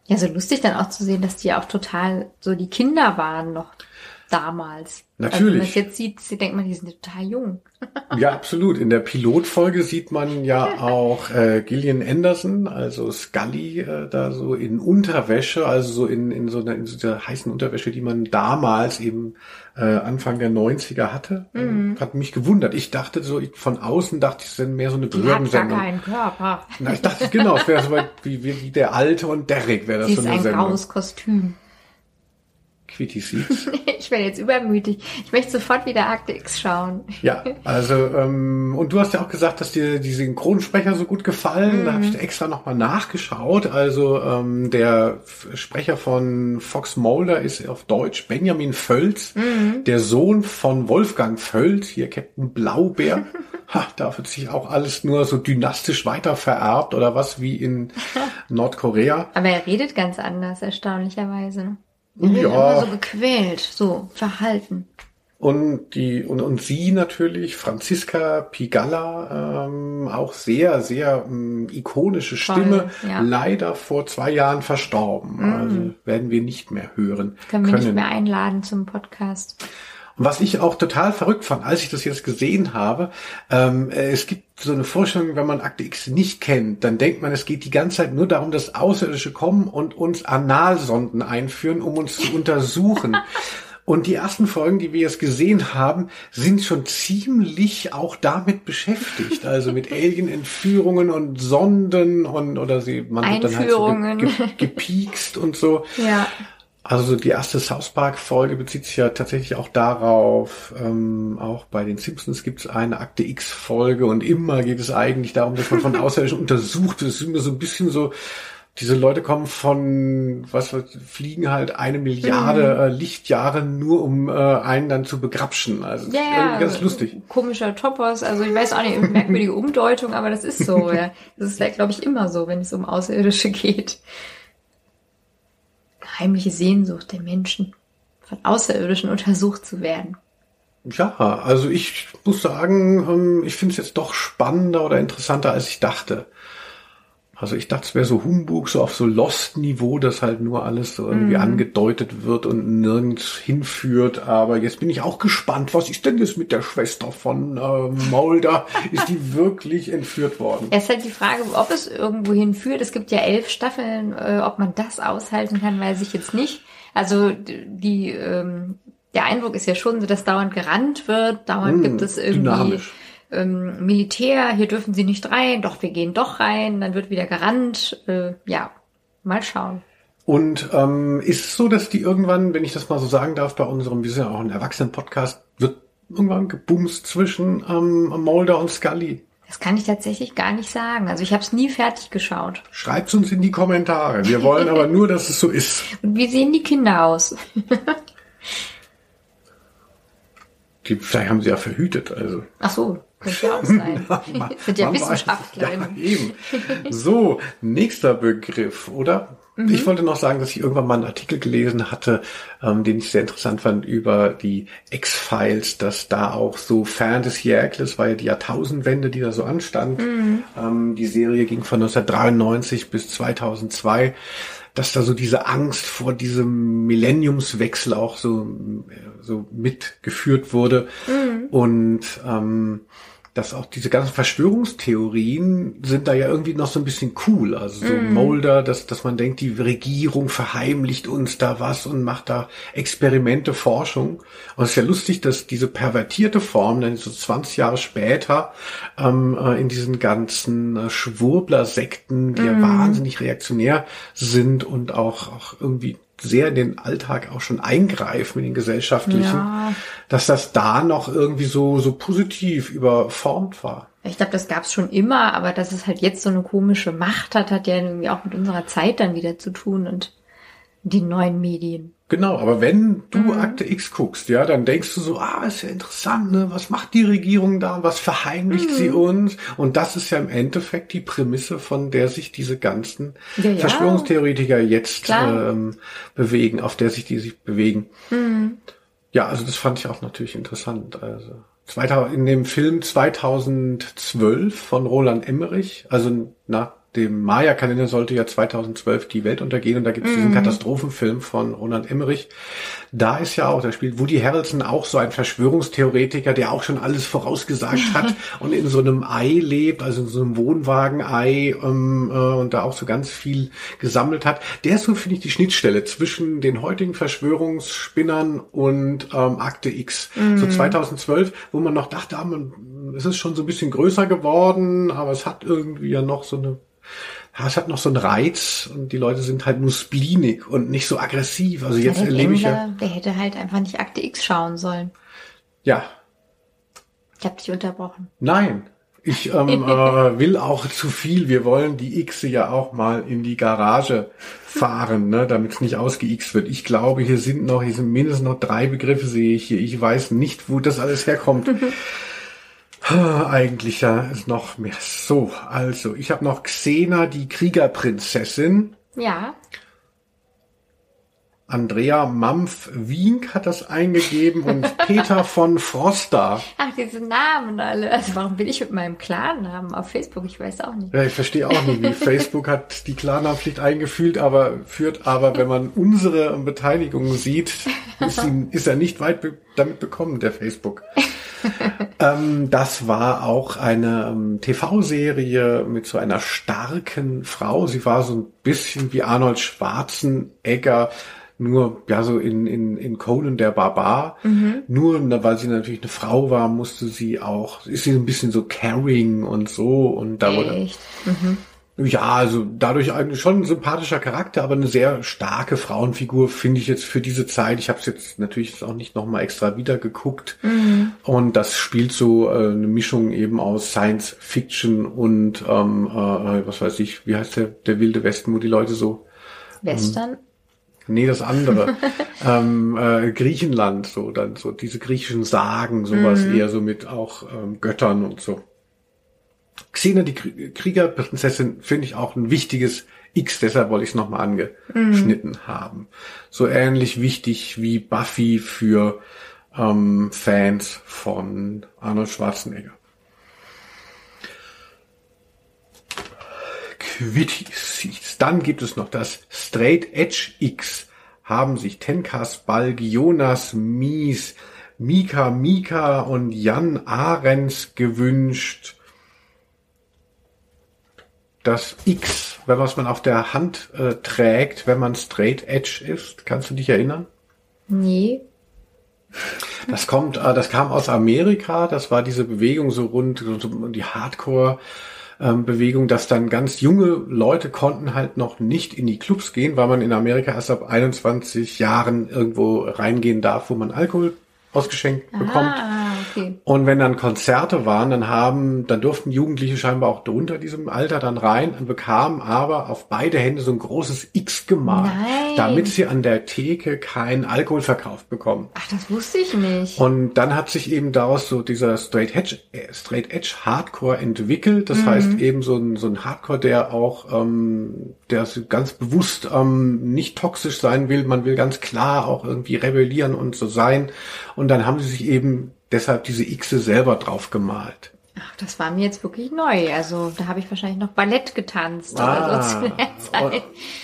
ja, so lustig dann auch zu sehen, dass die ja auch total so die Kinder waren noch damals. Also wenn man Natürlich. es jetzt sieht, sie denkt man, die sind total jung. Ja, absolut. In der Pilotfolge sieht man ja auch äh, Gillian Anderson, also Scully, äh, da so in Unterwäsche, also so in, in, so einer, in so dieser heißen Unterwäsche, die man damals eben äh, Anfang der 90er hatte. Ähm, Hat mich gewundert. Ich dachte so, ich, von außen dachte ich, es sind mehr so eine Die hat gar Behördensendung. keinen Körper. Na, ich dachte, genau, es wäre so weit wie, wie, wie der Alte und Derrick wäre das Sie so ist eine ein Sendung. graues Kostüm. Quitty Seeds. Ich werde jetzt übermütig. Ich möchte sofort wieder Akte X schauen. Ja, also ähm, und du hast ja auch gesagt, dass dir die Synchronsprecher so gut gefallen. Da habe ich extra nochmal nachgeschaut. Also ähm, der Sprecher von Fox Mulder ist auf Deutsch Benjamin Völz, der Sohn von Wolfgang Völz, hier Captain Blaubeer. ha, da wird sich auch alles nur so dynastisch weiter vererbt oder was wie in Nordkorea. Aber er redet ganz anders, erstaunlicherweise. Ja. immer so gequält, so verhalten. Und die und, und sie natürlich, Franziska Pigalla, ähm, auch sehr, sehr ähm, ikonische Stimme, ja. leider vor zwei Jahren verstorben. Also werden wir nicht mehr hören Können wir nicht mehr einladen zum Podcast. Was ich auch total verrückt fand, als ich das jetzt gesehen habe, ähm, äh, es gibt so eine Vorstellung, wenn man Akte X nicht kennt, dann denkt man, es geht die ganze Zeit nur darum, dass Außerirdische kommen und uns Analsonden einführen, um uns zu untersuchen. Und die ersten Folgen, die wir jetzt gesehen haben, sind schon ziemlich auch damit beschäftigt. Also mit Alien-Entführungen und Sonden und oder sie man wird dann halt so Einführungen. ge ge gepiekst und so. Ja. Also die erste South Park Folge bezieht sich ja tatsächlich auch darauf. Ähm, auch bei den Simpsons gibt es eine Akte X Folge und immer geht es eigentlich darum, dass man von Außerirdischen untersucht. Es ist immer so ein bisschen so. Diese Leute kommen von, was fliegen halt eine Milliarde äh, Lichtjahre nur, um äh, einen dann zu begrapschen. Also Ja, ja. ganz lustig. Komischer Topos. Also ich weiß auch nicht, merkwürdige Umdeutung, aber das ist so. Ja. Das ist, glaube ich, immer so, wenn es um Außerirdische geht. Heimliche Sehnsucht der Menschen, von Außerirdischen untersucht zu werden. Ja, also ich muss sagen, ähm, ich finde es jetzt doch spannender oder interessanter, als ich dachte. Also ich dachte, es wäre so Humbug, so auf so Lost-Niveau, dass halt nur alles so irgendwie angedeutet wird und nirgends hinführt. Aber jetzt bin ich auch gespannt, was ist denn jetzt mit der Schwester von äh, Mulder? ist die wirklich entführt worden? Es ist halt die Frage, ob es irgendwo hinführt. Es gibt ja elf Staffeln, äh, ob man das aushalten kann, weiß ich jetzt nicht. Also die, ähm, der Eindruck ist ja schon so, dass dauernd gerannt wird, dauernd Hm, gibt es irgendwie dynamisch. Ähm, Militär, hier dürfen sie nicht rein, doch wir gehen doch rein, dann wird wieder gerannt. Äh, ja, mal schauen. Und ähm, ist es so, dass die irgendwann, wenn ich das mal so sagen darf, bei unserem, wir sind ja auch ein Erwachsenen-Podcast, wird irgendwann gebumst zwischen ähm, Mulder und Scully? Das kann ich tatsächlich gar nicht sagen. Also ich habe es nie fertig geschaut. Schreibt's uns in die Kommentare. Wir wollen aber nur, dass es so ist. Und wie sehen die Kinder aus? Die, vielleicht haben sie ja verhütet. Also. Ach so, könnte ja auch sein. Sind ja. Ja, eben. So, nächster Begriff, oder? Mhm. Ich wollte noch sagen, dass ich irgendwann mal einen Artikel gelesen hatte, ähm, den ich sehr interessant fand über die X-Files, dass da auch so Fantasy Ereignis war ja die Jahrtausendwende, die da so anstand. Mhm. Ähm, die Serie ging von 1993 bis 2002 dass da so diese Angst vor diesem Millenniumswechsel auch so, äh, so mitgeführt wurde. Und ähm, dass auch diese ganzen Verschwörungstheorien sind da ja irgendwie noch so ein bisschen cool. Also so mm. Mulder, dass, dass man denkt, die Regierung verheimlicht uns da was und macht da Experimente, Forschung. Und es ist ja lustig, dass diese pervertierte Form dann so 20 Jahre später ähm, äh, in diesen ganzen äh, Schwurbler-Sekten, die mm. ja wahnsinnig reaktionär sind und auch, auch irgendwie sehr in den Alltag auch schon eingreifen in den gesellschaftlichen, ja. dass das da noch irgendwie so, so positiv überformt war. Ich glaube, das gab es schon immer, aber dass es halt jetzt so eine komische Macht hat, hat ja irgendwie auch mit unserer Zeit dann wieder zu tun und die neuen Medien. Genau, aber wenn du mhm. Akte X guckst, ja, dann denkst du so, ah, ist ja interessant, ne? Was macht die Regierung da? Was verheimlicht mhm. sie uns? Und das ist ja im Endeffekt die Prämisse, von der sich diese ganzen ja, ja. Verschwörungstheoretiker jetzt ähm, bewegen, auf der sich die sich bewegen. Mhm. Ja, also das fand ich auch natürlich interessant. Also in dem Film 2012 von Roland Emmerich, also nach dem Maya-Kalender sollte ja 2012 die Welt untergehen und da gibt es mhm. diesen Katastrophenfilm von Roland Emmerich. Da ist ja auch, da spielt Woody Harrelson auch so ein Verschwörungstheoretiker, der auch schon alles vorausgesagt hat und in so einem Ei lebt, also in so einem Wohnwagen-Ei ähm, äh, und da auch so ganz viel gesammelt hat. Der ist so, finde ich, die Schnittstelle zwischen den heutigen Verschwörungsspinnern und ähm, Akte X. Mhm. So 2012, wo man noch dachte, ah, man, es ist schon so ein bisschen größer geworden, aber es hat irgendwie ja noch so eine ja, es hat noch so einen Reiz und die Leute sind halt nur spleenig und nicht so aggressiv. Also jetzt ja, erlebe ich ja. Der hätte halt einfach nicht Akte X schauen sollen. Ja. Ich habe dich unterbrochen. Nein. Ich ähm, äh, will auch zu viel. Wir wollen die X ja auch mal in die Garage fahren, ne, damit es nicht ausgeixt wird. Ich glaube, hier sind noch, hier sind mindestens noch drei Begriffe, sehe ich hier. Ich weiß nicht, wo das alles herkommt. Eigentlich ja ist noch mehr. So, also ich habe noch Xena, die Kriegerprinzessin. Ja. Andrea Mampf-Wink hat das eingegeben und Peter von Froster. Ach, diese Namen alle. Also warum bin ich mit meinem Klarnamen auf Facebook? Ich weiß auch nicht. Ja, ich verstehe auch nicht, wie Facebook hat die Klarnamenpflicht eingefühlt, aber führt aber, wenn man unsere Beteiligung sieht, ist, ist er nicht weit be damit bekommen, der Facebook. ähm, das war auch eine ähm, TV-Serie mit so einer starken Frau. Sie war so ein bisschen wie Arnold Schwarzenegger, nur ja so in, in, in Conan der Barbar. Mhm. Nur weil sie natürlich eine Frau war, musste sie auch, ist sie ein bisschen so caring und so und da wurde. Mhm. Ja, also dadurch eigentlich schon ein sympathischer Charakter, aber eine sehr starke Frauenfigur finde ich jetzt für diese Zeit. Ich habe es jetzt natürlich auch nicht nochmal extra wieder geguckt. Mhm. Und das spielt so äh, eine Mischung eben aus Science Fiction und ähm, äh, was weiß ich, wie heißt der, der wilde Westen, wo die Leute so Western? Ähm, Nee, das andere. ähm, äh, Griechenland, so dann so diese griechischen Sagen, sowas mhm. eher so mit auch ähm, Göttern und so. Xena, die Kriegerprinzessin, finde ich auch ein wichtiges X, deshalb wollte ich es nochmal angeschnitten mhm. haben. So ähnlich wichtig wie Buffy für ähm, Fans von Arnold Schwarzenegger. Quitties. Dann gibt es noch das Straight Edge X. Haben sich Tenkas Balg, Jonas Mies, Mika Mika und Jan Ahrens gewünscht. Das X, wenn was man auf der Hand äh, trägt, wenn man Straight Edge ist. Kannst du dich erinnern? Nee. Das kommt, äh, das kam aus Amerika. Das war diese Bewegung so rund so, die Hardcore ähm, Bewegung, dass dann ganz junge Leute konnten halt noch nicht in die Clubs gehen, weil man in Amerika erst ab 21 Jahren irgendwo reingehen darf, wo man Alkohol ausgeschenkt ah, bekommt. Okay. Und wenn dann Konzerte waren, dann haben, dann durften Jugendliche scheinbar auch drunter diesem Alter dann rein und bekamen aber auf beide Hände so ein großes X gemalt, Nein. damit sie an der Theke keinen Alkohol verkauft bekommen. Ach, das wusste ich nicht. Und dann hat sich eben daraus so dieser Straight Edge, äh, Straight Edge Hardcore entwickelt. Das mhm. heißt eben so ein, so ein Hardcore, der auch, ähm, der ganz bewusst ähm, nicht toxisch sein will. Man will ganz klar auch irgendwie rebellieren und so sein. Und dann haben sie sich eben deshalb diese Xe selber drauf gemalt. Ach, das war mir jetzt wirklich neu. Also da habe ich wahrscheinlich noch Ballett getanzt Ah. oder so zu der Zeit.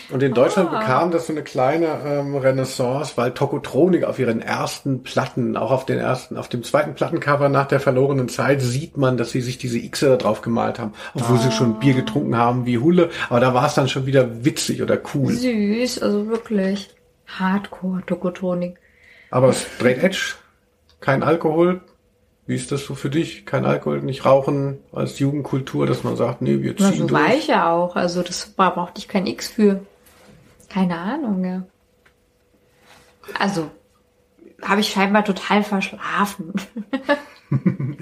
Und in Deutschland Ah. bekam das so eine kleine ähm, Renaissance, weil Tokotronik auf ihren ersten Platten, auch auf den ersten, auf dem zweiten Plattencover nach der verlorenen Zeit sieht man, dass sie sich diese X da drauf gemalt haben, obwohl sie schon Bier getrunken haben wie Hulle. Aber da war es dann schon wieder witzig oder cool. Süß, also wirklich. Hardcore Tokotronik. Aber Straight Edge, kein Alkohol. Wie ist das so für dich? Kein Alkohol, nicht rauchen als Jugendkultur, dass man sagt, nee, wir Na, ziehen so durch. war ich ja auch. Also das brauchte ich kein X für. Keine Ahnung, ja. Also, habe ich scheinbar total verschlafen.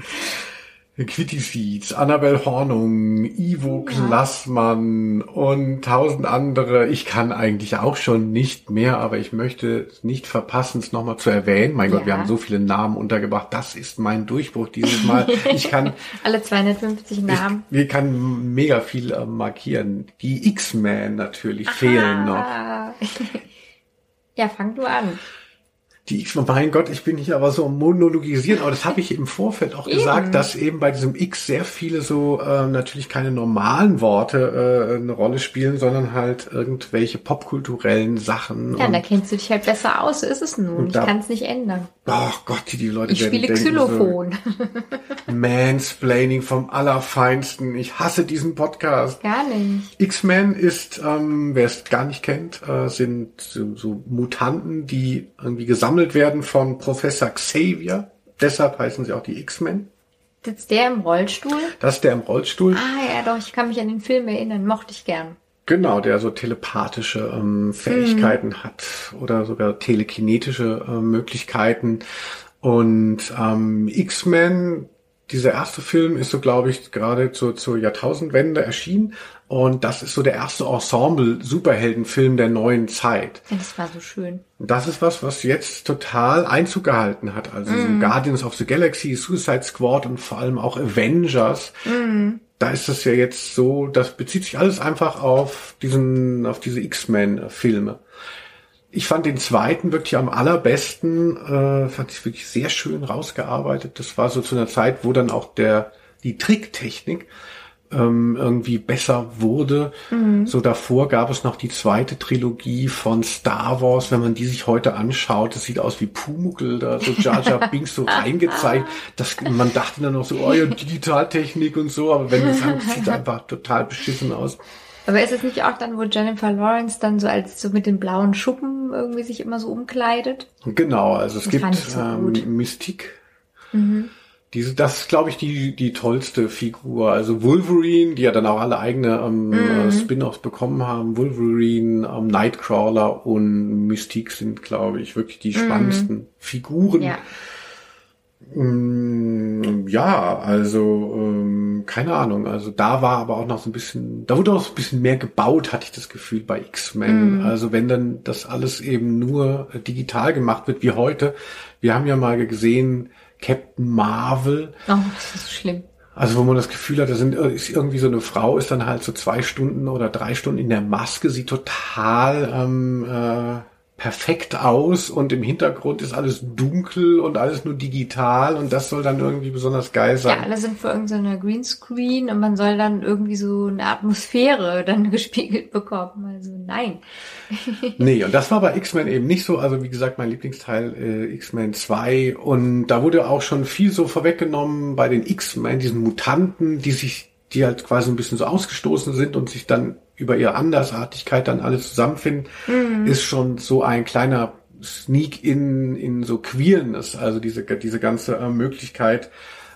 Quitty Seeds, Annabel Hornung, Ivo Klassmann und tausend andere. Ich kann eigentlich auch schon nicht mehr, aber ich möchte es nicht verpassen, es nochmal zu erwähnen. Mein Gott, wir Ja. haben so viele Namen untergebracht. Das ist mein Durchbruch dieses Mal. Ich kann, Alle 250 Namen. ich, ich kann mega viel äh, markieren. Die X-Men natürlich fehlen noch. Ja, fang du an. Die X, mein Gott, ich bin hier aber so am monologisieren, aber das habe ich im Vorfeld auch gesagt, dass eben bei diesem X sehr viele so äh, natürlich keine normalen Worte äh, eine Rolle spielen, sondern halt irgendwelche popkulturellen Sachen. Ja, da kennst du dich halt besser aus. So ist es nun. Ich kann es nicht ändern. Oh Gott, die, die Leute Ich werden spiele denken Xylophon. So, Mansplaining vom Allerfeinsten. Ich hasse diesen Podcast. Gar nicht. X-Men ist, ähm, wer es gar nicht kennt, äh, sind so, so Mutanten, die irgendwie gesammelt werden von Professor Xavier. Deshalb heißen sie auch die X-Men. Sitzt der im Rollstuhl? Das ist der im Rollstuhl. Ah, ja, doch, ich kann mich an den Film erinnern. Mochte ich gern. Genau, der so telepathische ähm, Fähigkeiten hat oder sogar telekinetische äh, Möglichkeiten. Und ähm, X-Men, dieser erste Film ist so, glaube ich, gerade zur, zur Jahrtausendwende erschienen. Und das ist so der erste Ensemble-Superheldenfilm der neuen Zeit. Das war so schön. Und das ist was, was jetzt total Einzug gehalten hat. Also so Guardians of the Galaxy, Suicide Squad und vor allem auch Avengers. Da ist es ja jetzt so, das bezieht sich alles einfach auf diesen, auf diese X-Men-Filme. Ich fand den zweiten wirklich am allerbesten, äh, fand ich wirklich sehr schön rausgearbeitet. Das war so zu einer Zeit, wo dann auch der, die Tricktechnik ähm, irgendwie besser wurde. So davor gab es noch die zweite Trilogie von Star Wars. Wenn man die sich heute anschaut, das sieht aus wie Pumuckl, da so Jar Jar Binks so reingezeigt. Das, man dachte dann noch so, oh ja, Digitaltechnik und so, aber wenn du es anguckst, sieht es einfach total beschissen aus. Aber ist es nicht auch dann, wo Jennifer Lawrence dann so als so mit den blauen Schuppen irgendwie sich immer so umkleidet? Genau, also es Das gibt so ähm, gut. Mystique. Diese, das ist, glaube ich, die, die tollste Figur. Also Wolverine, die ja dann auch alle eigene ähm, Mhm. äh, Spin-offs bekommen haben. Wolverine, ähm, Nightcrawler und Mystique sind, glaube ich, wirklich die spannendsten Figuren. Mhm. Ja. Mm, Ja, also ähm, keine Ahnung. Also da war aber auch noch so ein bisschen, da wurde auch so ein bisschen mehr gebaut, hatte ich das Gefühl bei X-Men. Also wenn dann das alles eben nur digital gemacht wird wie heute. Wir haben ja mal gesehen Captain Marvel. Oh, das ist so schlimm. Also wo man das Gefühl hat, da sind äh, ist irgendwie so eine Frau, ist dann halt so zwei Stunden oder drei Stunden in der Maske, sieht total ähm, äh, perfekt aus und im Hintergrund ist alles dunkel und alles nur digital und das soll dann irgendwie besonders geil Ja, sein. alle sind vor irgendeiner Greenscreen und man soll dann irgendwie so eine Atmosphäre dann gespiegelt bekommen. Also nein. Nee, und das war bei X-Men eben nicht so. Also wie gesagt, mein Lieblingsteil äh, X-Men 2 und da wurde auch schon viel so vorweggenommen bei den X-Men, diesen Mutanten, die sich, die halt quasi ein bisschen so ausgestoßen sind und sich dann über ihre Andersartigkeit dann alle zusammenfinden, ist schon so ein kleiner Sneak in, in so Queerness, also diese, diese ganze äh, Möglichkeit,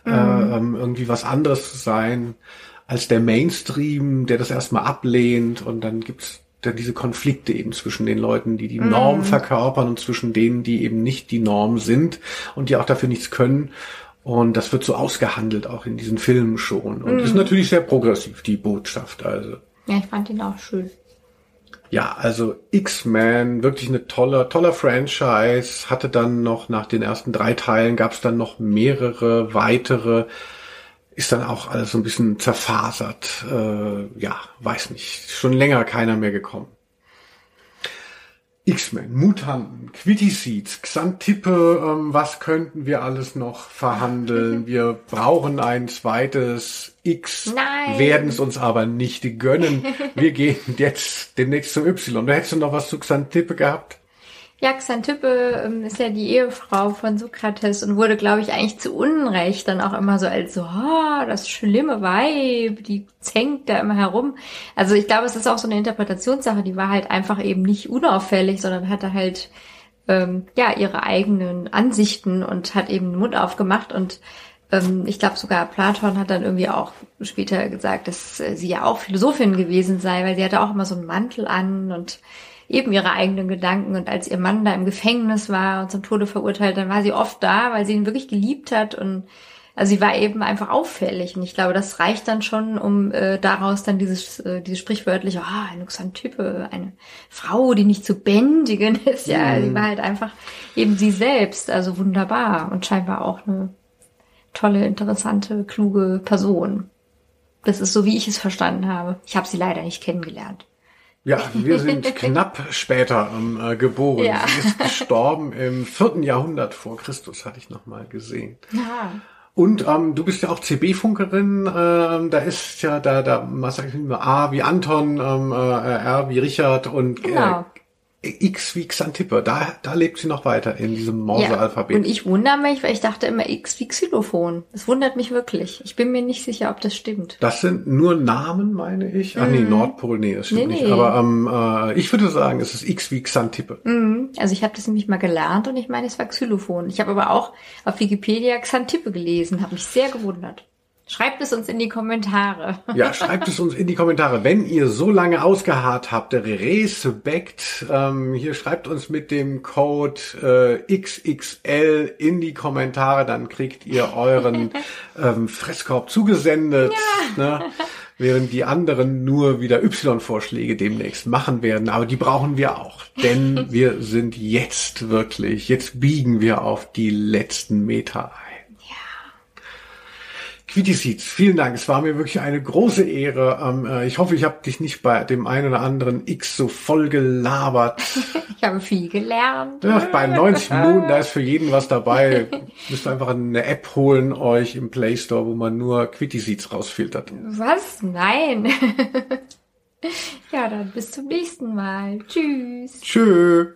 äh, ähm, irgendwie was anderes zu sein als der Mainstream, der das erstmal ablehnt und dann gibt's dann diese Konflikte eben zwischen den Leuten, die die Norm verkörpern und zwischen denen, die eben nicht die Norm sind und die auch dafür nichts können. Und das wird so ausgehandelt auch in diesen Filmen schon. Und ist natürlich sehr progressiv, die Botschaft. Also Ja, ich fand ihn auch schön. ja, also X-Men, wirklich eine tolle, toller Franchise. Hatte dann noch nach den ersten drei Teilen gab es dann noch mehrere weitere. Ist dann auch alles so ein bisschen zerfasert. Äh, ja, weiß nicht. Schon länger keiner mehr gekommen. X-Men, Mutanten, Quitty Seeds, Xantippe, ähm, was könnten wir alles noch verhandeln? Wir brauchen ein zweites X, Nein. werden es uns aber nicht gönnen. Wir gehen jetzt demnächst zum Y. Da hättest du noch was zu Xantippe gehabt? Ja, Xantippe ähm, ist ja die Ehefrau von Sokrates und wurde, glaube ich, eigentlich zu Unrecht dann auch immer so als so, ah, das schlimme Weib, die zängt da immer herum. Also ich glaube, es ist auch so eine Interpretationssache, die war halt einfach eben nicht unauffällig, sondern hatte halt ähm, ja ihre eigenen Ansichten und hat eben den Mund aufgemacht und ähm, ich glaube sogar Platon hat dann irgendwie auch später gesagt, dass äh, sie ja auch Philosophin gewesen sei, weil sie hatte auch immer so einen Mantel an und eben ihre eigenen Gedanken. Und als ihr Mann da im Gefängnis war und zum Tode verurteilt, dann war sie oft da, weil sie ihn wirklich geliebt hat und also sie war eben einfach auffällig und ich glaube, das reicht dann schon, um äh, daraus dann dieses, äh, dieses sprichwörtliche, ah, oh, eine Xantippe, eine Frau, die nicht zu bändigen ist. Ja, Mhm. sie war halt einfach eben sie selbst, also wunderbar und scheinbar auch eine tolle, interessante, kluge Person. Das ist so, wie ich es verstanden habe. Ich habe sie leider nicht kennengelernt. Ja, wir sind knapp später ähm, äh, geboren. Ja. Sie ist gestorben im vierten Jahrhundert vor Christus, hatte ich noch mal gesehen. Ja. Und ähm, du bist ja auch CB-Funkerin. Ähm, da ist ja da, da was sag ich A wie Anton, ähm, äh, R wie Richard und Genau. X wie Xantippe. Da, da lebt sie noch weiter in diesem Ja. Morse-Alphabet. Und ich wundere mich, weil ich dachte immer X wie Xylophon. Das wundert mich wirklich. Ich bin mir nicht sicher, ob das stimmt. das sind nur Namen, meine ich. Ach nee, Nordpol, nee, das stimmt Mhm. Nee, nicht. nee. Aber ähm, äh, ich würde sagen, es ist X wie Xantippe. Mhm. Also ich habe das nämlich mal gelernt und ich meine, es war Xylophon. Ich habe aber auch auf Wikipedia Xantippe gelesen, habe mich sehr gewundert. Schreibt es uns in die Kommentare. Ja, schreibt es uns in die Kommentare. Wenn ihr so lange ausgeharrt habt, Respekt, ähm, hier schreibt uns mit dem Code äh, XXL in die Kommentare, dann kriegt ihr euren ähm, Fresskorb zugesendet. Ne? Während die anderen nur wieder Y-Vorschläge demnächst machen werden. Aber die brauchen wir auch. Denn wir sind jetzt wirklich, jetzt biegen wir auf die letzten Meter Quitty Seeds, vielen Dank. Es war mir wirklich eine große Ehre. Ähm, äh, ich hoffe, ich habe dich nicht bei dem einen oder anderen X so voll gelabert. Ich habe viel gelernt. Ja, bei 90 Minuten, da ist für jeden was dabei. Müsst einfach eine App holen euch im Play Store, wo man nur Quitty Seeds rausfiltert. Was? Nein. ja, dann bis zum nächsten Mal. Tschüss. Tschö.